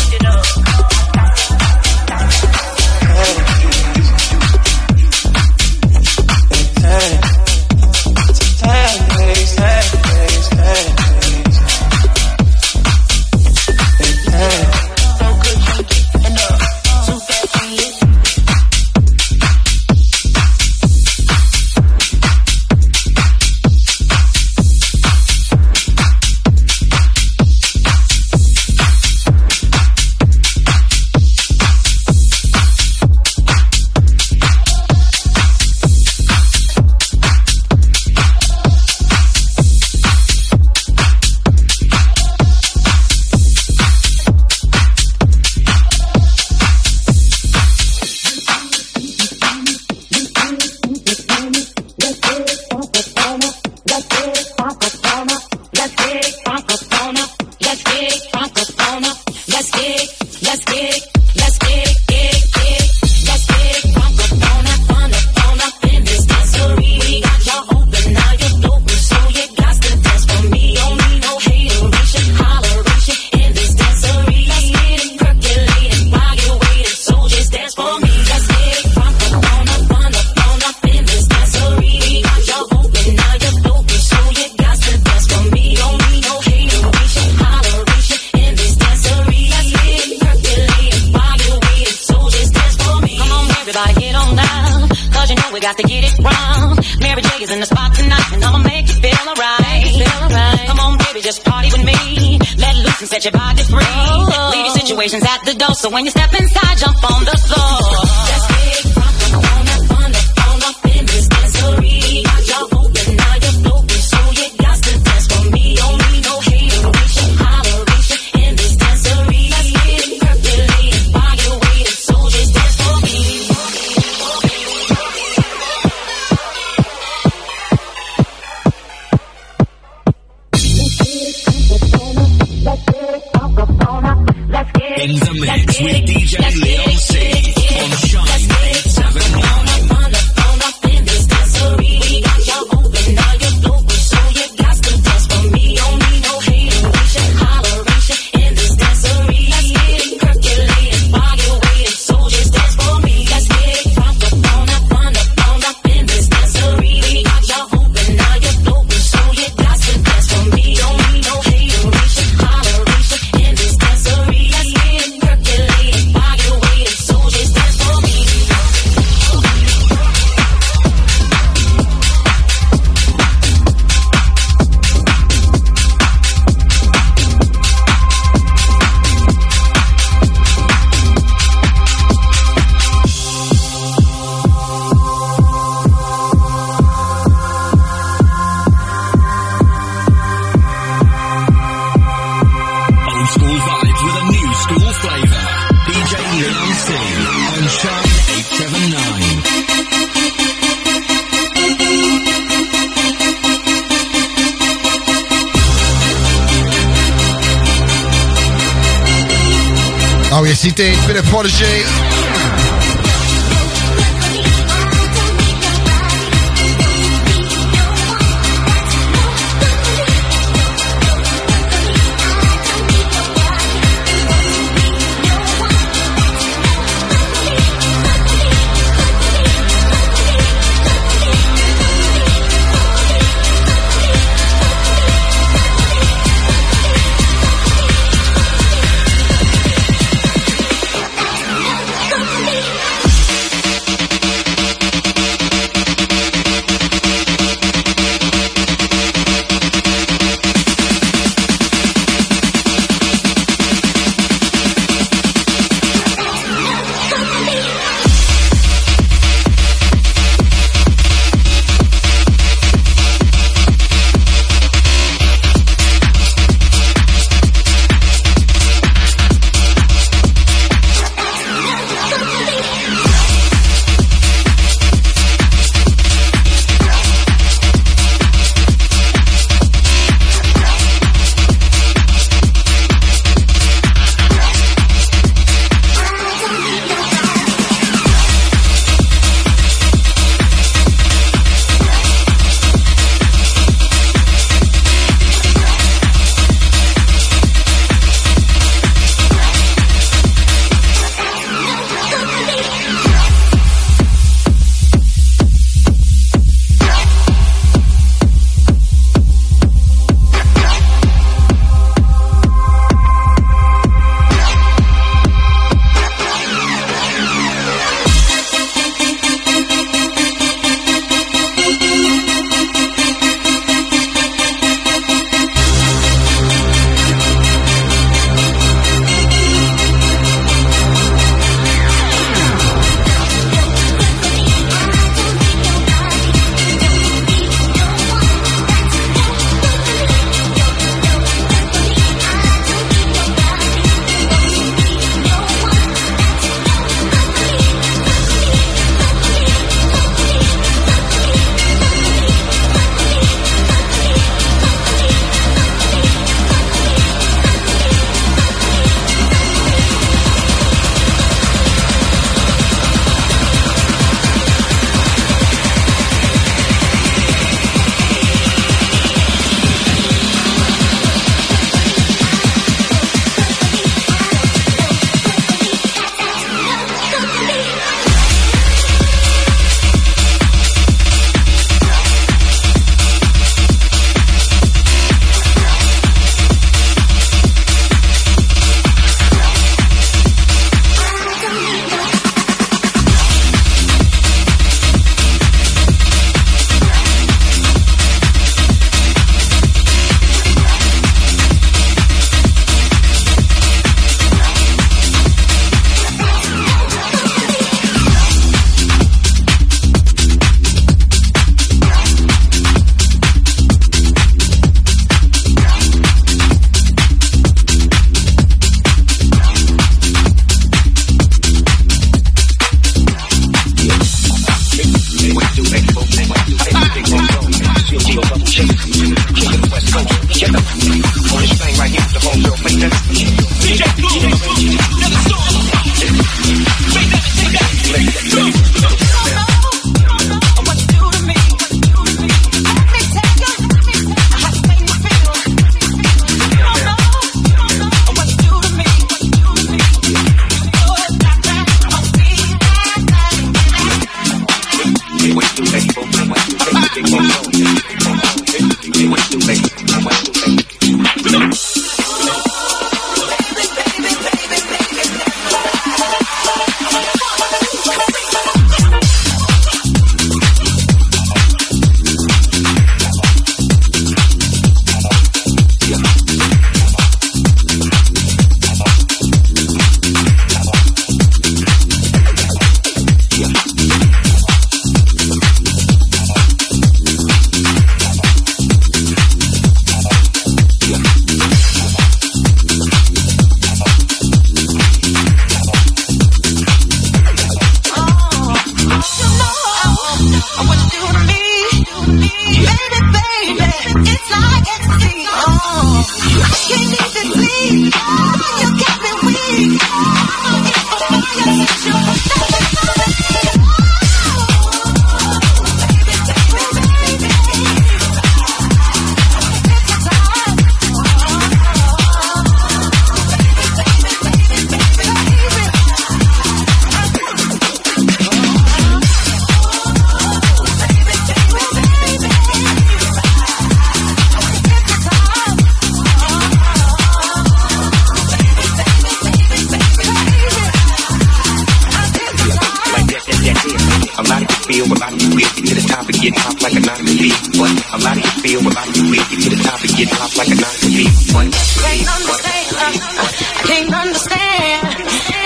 [SPEAKER 4] just party with me.
[SPEAKER 23] Let loose and set your body free. Leave your situations at the door, so when you step inside, jump on the floor.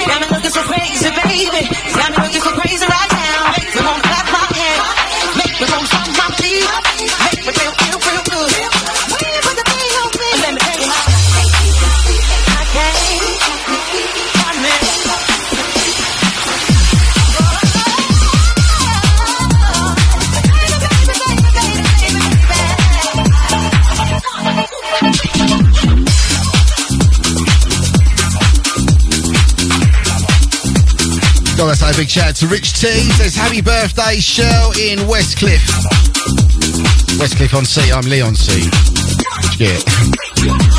[SPEAKER 23] Got me
[SPEAKER 5] looking so crazy, baby. Got me looking so crazy right
[SPEAKER 4] Big shout out to Rich T. Says happy birthday, Shell in Westcliff. Westcliff on C. I'm Leon C. Yeah.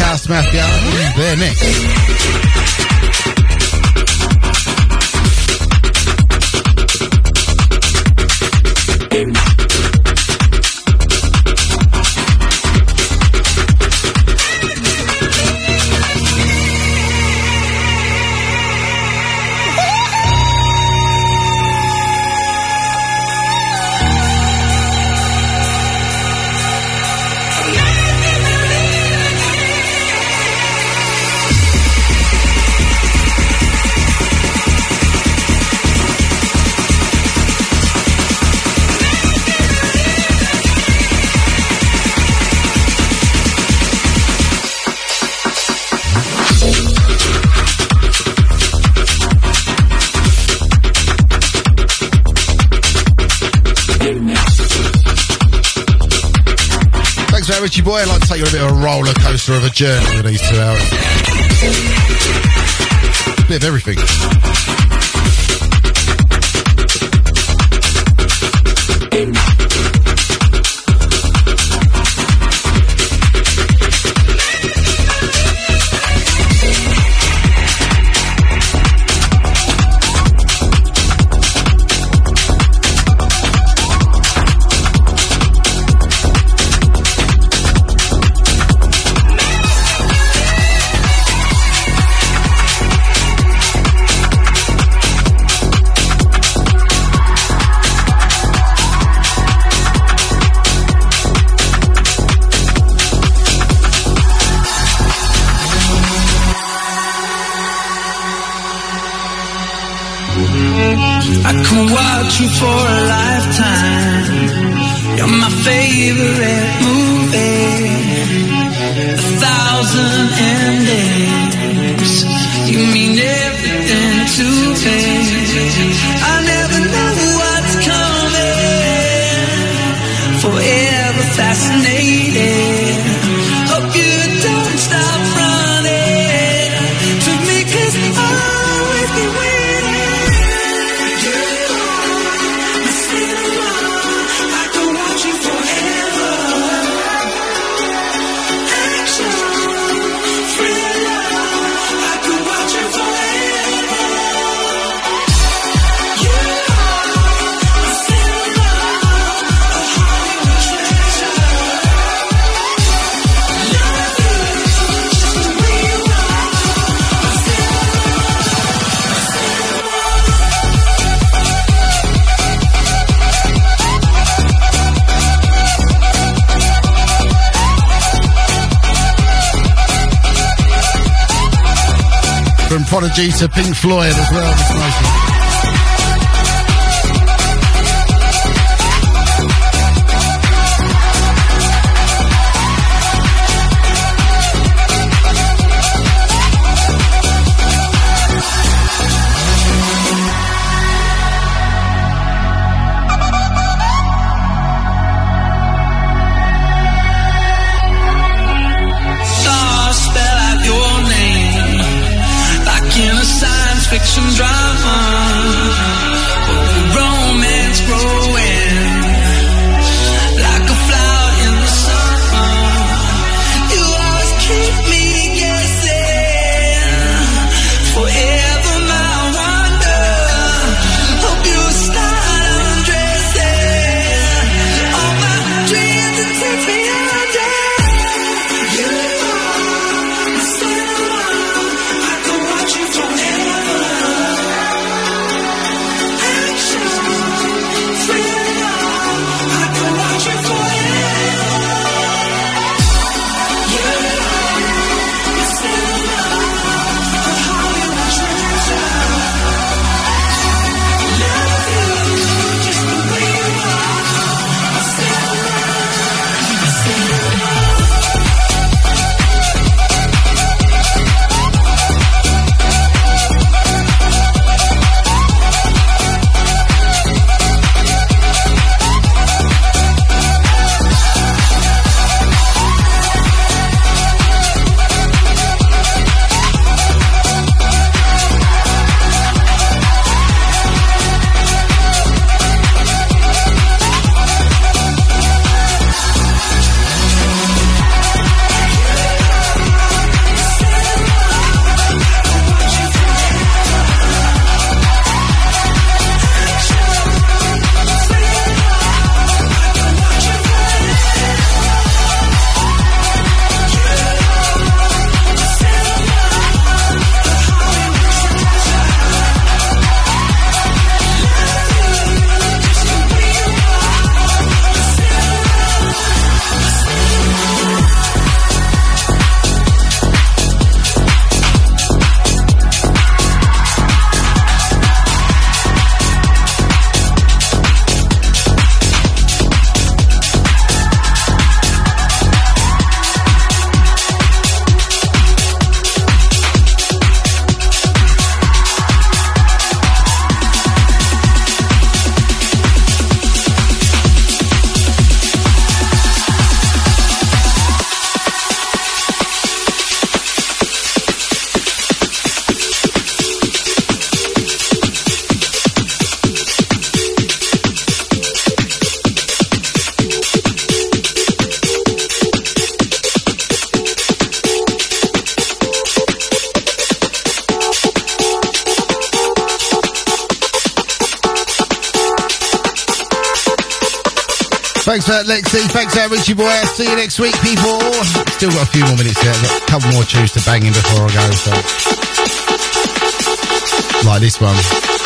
[SPEAKER 4] Child Mafia. There next. roller coaster of a journey in these two hours. Bit of everything.
[SPEAKER 21] cigarette apology to
[SPEAKER 4] Pink Floyd as well, uh, Lexi. Thanks, uh, Richie Boy. I'll see you next week, people. Still got a few more minutes here. Got a couple more tunes to bang in before I go. So. Like this one.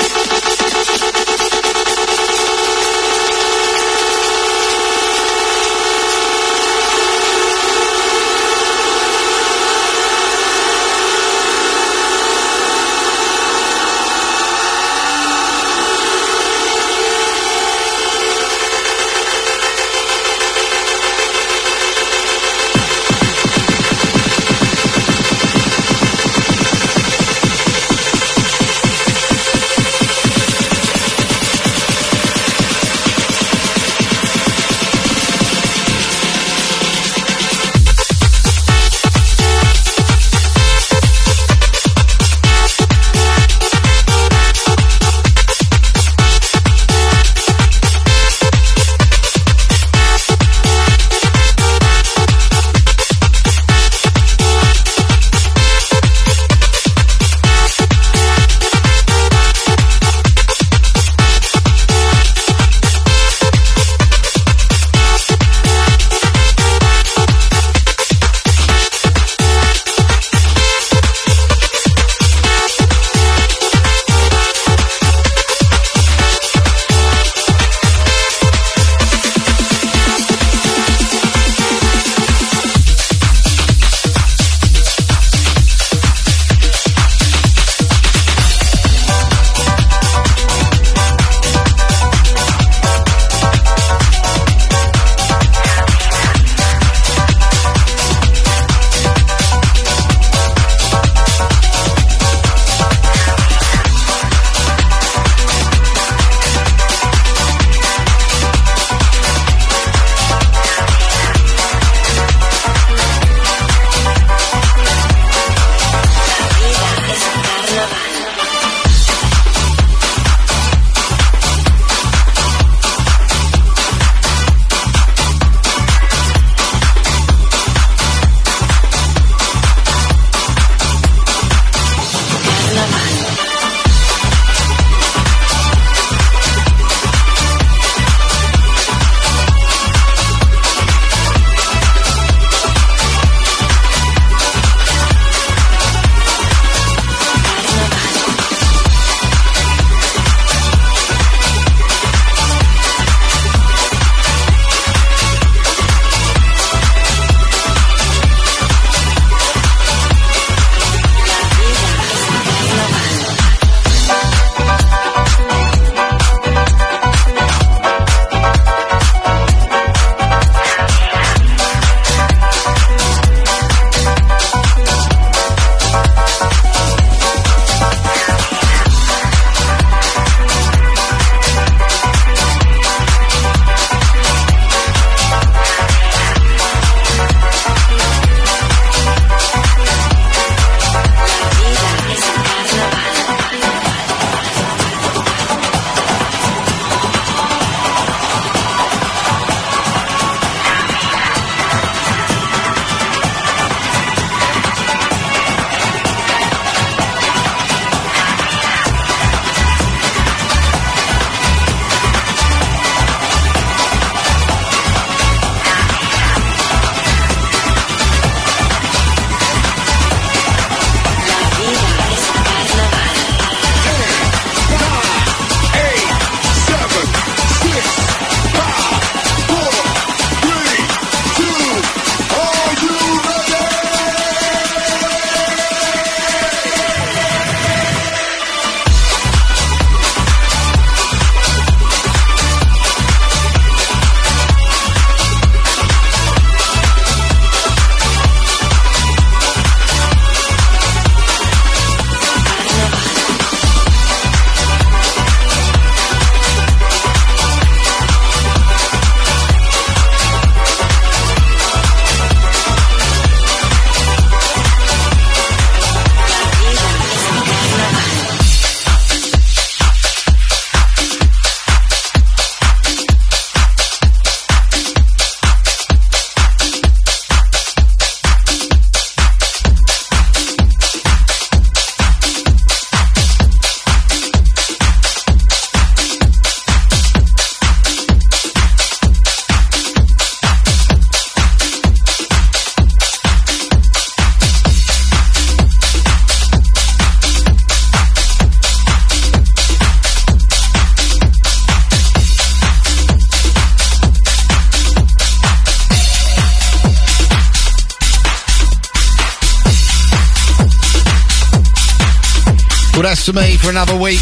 [SPEAKER 4] For me for another week.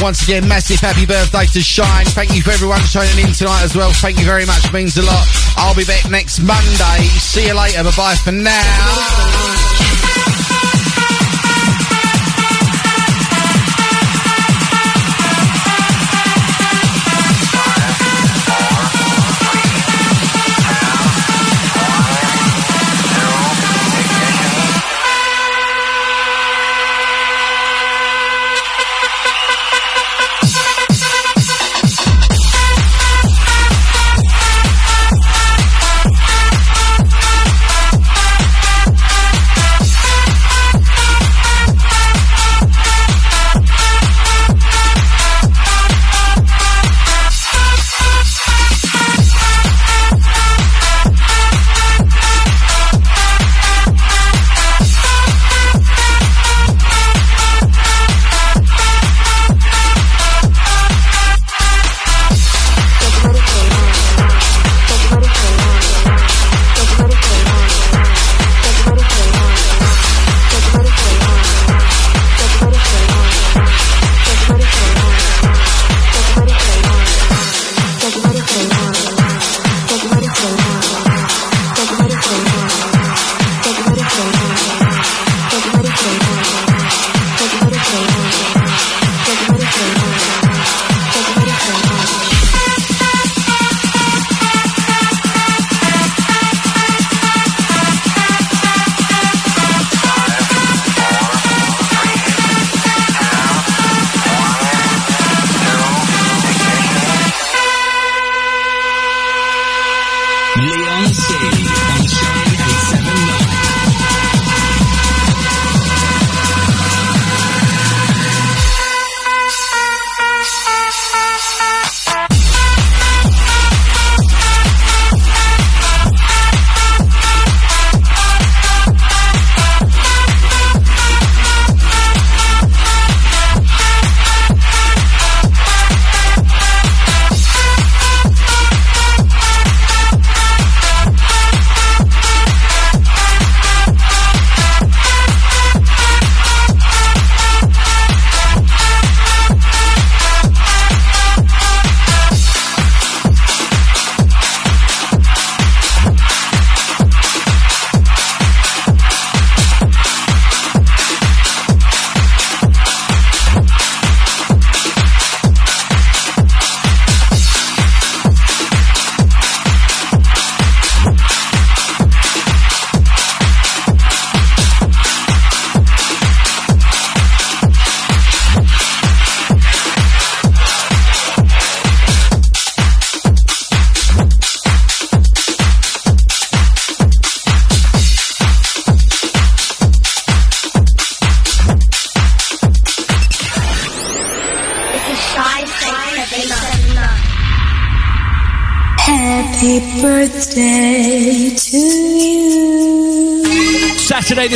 [SPEAKER 4] Once again, massive happy birthday to Shine. Thank you for everyone joining in tonight as well. Thank you very much. Means a lot. I'll be back next Monday. See you later. Bye bye for now.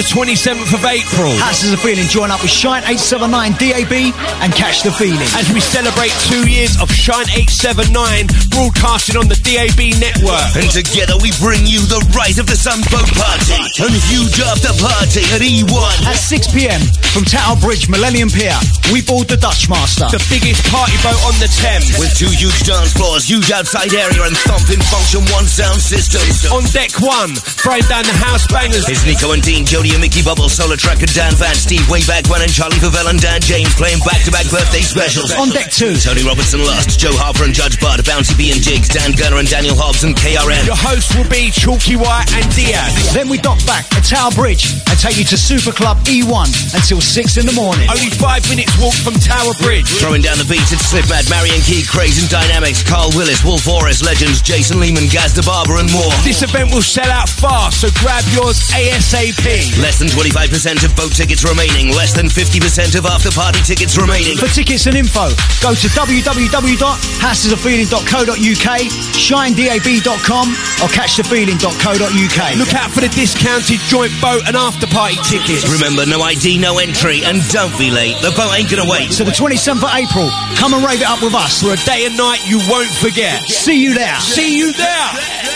[SPEAKER 6] The 27th of April.
[SPEAKER 24] Hats is a feeling. Join up with Shine 879 DAB and catch the feeling.
[SPEAKER 6] As we celebrate two years of Shine 879 broadcasting on the DAB network.
[SPEAKER 18] And together we bring you the Rise of the Sunboat Party and huge after party at E E1.
[SPEAKER 24] At 6 pm from Tower Bridge, Millennium Pier, we board the Dutch Master.
[SPEAKER 6] The biggest party boat on the Thames.
[SPEAKER 18] With two huge dance floors, huge outside area, and thumping function one sound system.
[SPEAKER 6] On deck one, throwing down the house bangers.
[SPEAKER 18] It's Nico and Dean, Jody and Mickey Bubble, Solar Tracker, Dan Van, Steve Wayback One, and Charlie Favell and Dan James playing back-to-back birthday specials.
[SPEAKER 24] On deck two,
[SPEAKER 18] Tony Robertson Lust, Joe Harper and Judge Bud, Bouncy B and Jigs, Dan Gunner and Daniel Hobbs and KRM.
[SPEAKER 6] Your hosts will be Chalky White and Diaz.
[SPEAKER 24] Then we dock back at Tower Bridge take you to Super Club E1 until 6 in the morning.
[SPEAKER 6] Only five minutes walk from Tower Bridge.
[SPEAKER 18] Throwing down the beats, it's Slipmatt, Marion Key, Craze and Dynamics, Carl Willis, Wolf Forest, Legends, Jason Lehman, Gaz the Barber and more.
[SPEAKER 6] This event will sell out fast, so grab yours ASAP.
[SPEAKER 18] Less than 25% of boat tickets remaining, less than 50% of after party tickets remaining.
[SPEAKER 24] For tickets and info, go to www.hasisafeeling.co.uk, shinedab.com, or catchthefeeling.co.uk.
[SPEAKER 6] Look out for the discounted joint boat and after party tickets.
[SPEAKER 18] Remember, no ID, no entry, and don't be late. The boat ain't gonna wait.
[SPEAKER 24] So the 27th of April, come and rave it up with us.
[SPEAKER 6] For a day and night you won't forget.
[SPEAKER 24] See you there.
[SPEAKER 6] See you there.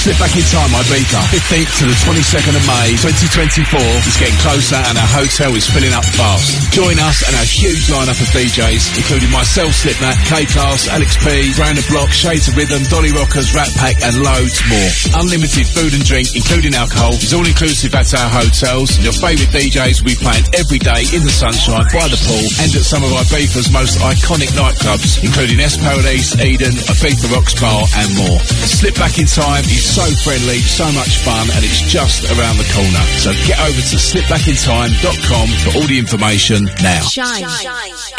[SPEAKER 13] Slip back in time, Ibiza. 15th to the 22nd of May, 2024. It's getting closer and our hotel is filling up fast. Join us and our huge lineup of DJs, including myself, Slipmatt, K-Klass, Alex P, Brandon Block, Shades of Rhythm, Dolly Rockers, Rat Pack, and loads more. Unlimited food and drink, including alcohol, is all inclusive at our hotels. Your favourite DJs will be playing every day in the sunshine, by the pool, and at some of Ibiza's most iconic nightclubs, including Es Paradis, Eden, Ibiza Rocks Bar, and more. Slip back in time is so friendly, so much fun, and it's just around the corner. So get over to slipbackintime.com for all the information now.
[SPEAKER 15] Shine.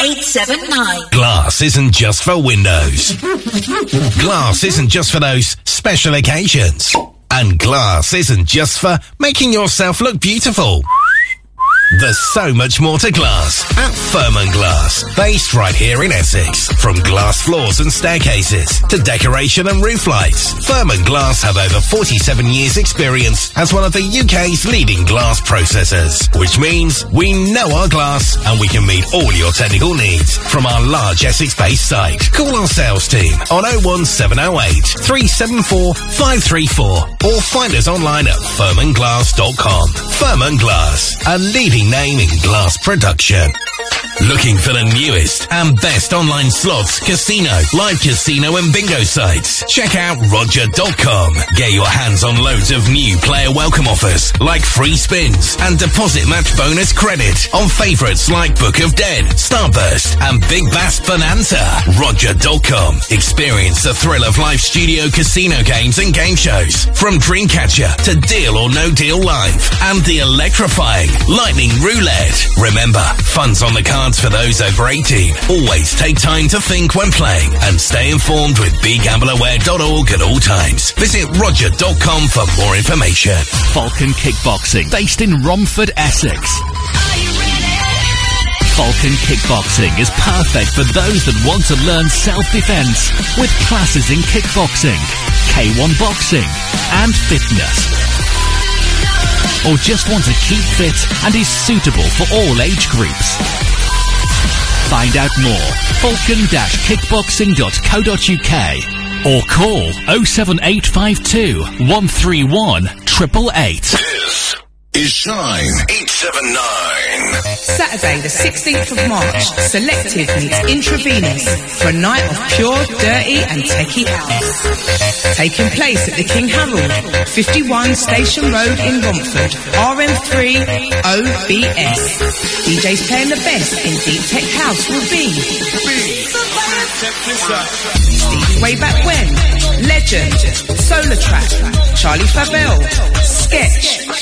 [SPEAKER 15] 879.
[SPEAKER 7] Glass isn't just for windows. Glass isn't just for those special occasions. And glass isn't just for making yourself look beautiful. There's so much more to glass at Firman Glass, based right here in Essex. From glass floors and staircases to decoration and roof lights, Firman Glass have over 47 years experience as one of the UK's leading glass processors, which means we know our glass and we can meet all your technical needs from our large Essex-based site. Call our sales team on 01708 374 534 or find us online at firmanglass.com. Firman Glass, a leading name in glass production. Looking for the newest and best online slots, casino, live casino and bingo sites? Check out roger.com. Get your hands on loads of new player welcome offers like free spins and deposit match bonus credit on favorites like Book of Dead, Starburst and Big Bass Bonanza. Roger.com. Experience the thrill of live studio casino games and game shows from Dreamcatcher to Deal or No Deal Live and the electrifying Lightning Roulette. Remember, funds on the cards for those over 18. Always take time to think when playing and stay informed with begambleaware.org at all times. Visit roger.com for more information.
[SPEAKER 25] Falcon Kickboxing, based in Romford, Essex. Falcon Kickboxing is perfect for those that want to learn self-defense with classes in kickboxing, K1 boxing, and fitness. Or just want to keep fit and is suitable for all age groups. Find out more. falcon-kickboxing.co.uk or call 07852 131 888.
[SPEAKER 7] Is Shine 879.
[SPEAKER 14] Saturday, the 16th of March, Selective meets Intravenous for a night of pure, dirty and techie house. Taking place at the King Harold, 51 Station Road in Romford, RM3 OBS. DJs playing the best in Deep Tech House will be Steve Way Back When, Legend, Solar Track, Charlie Favell, Sketch,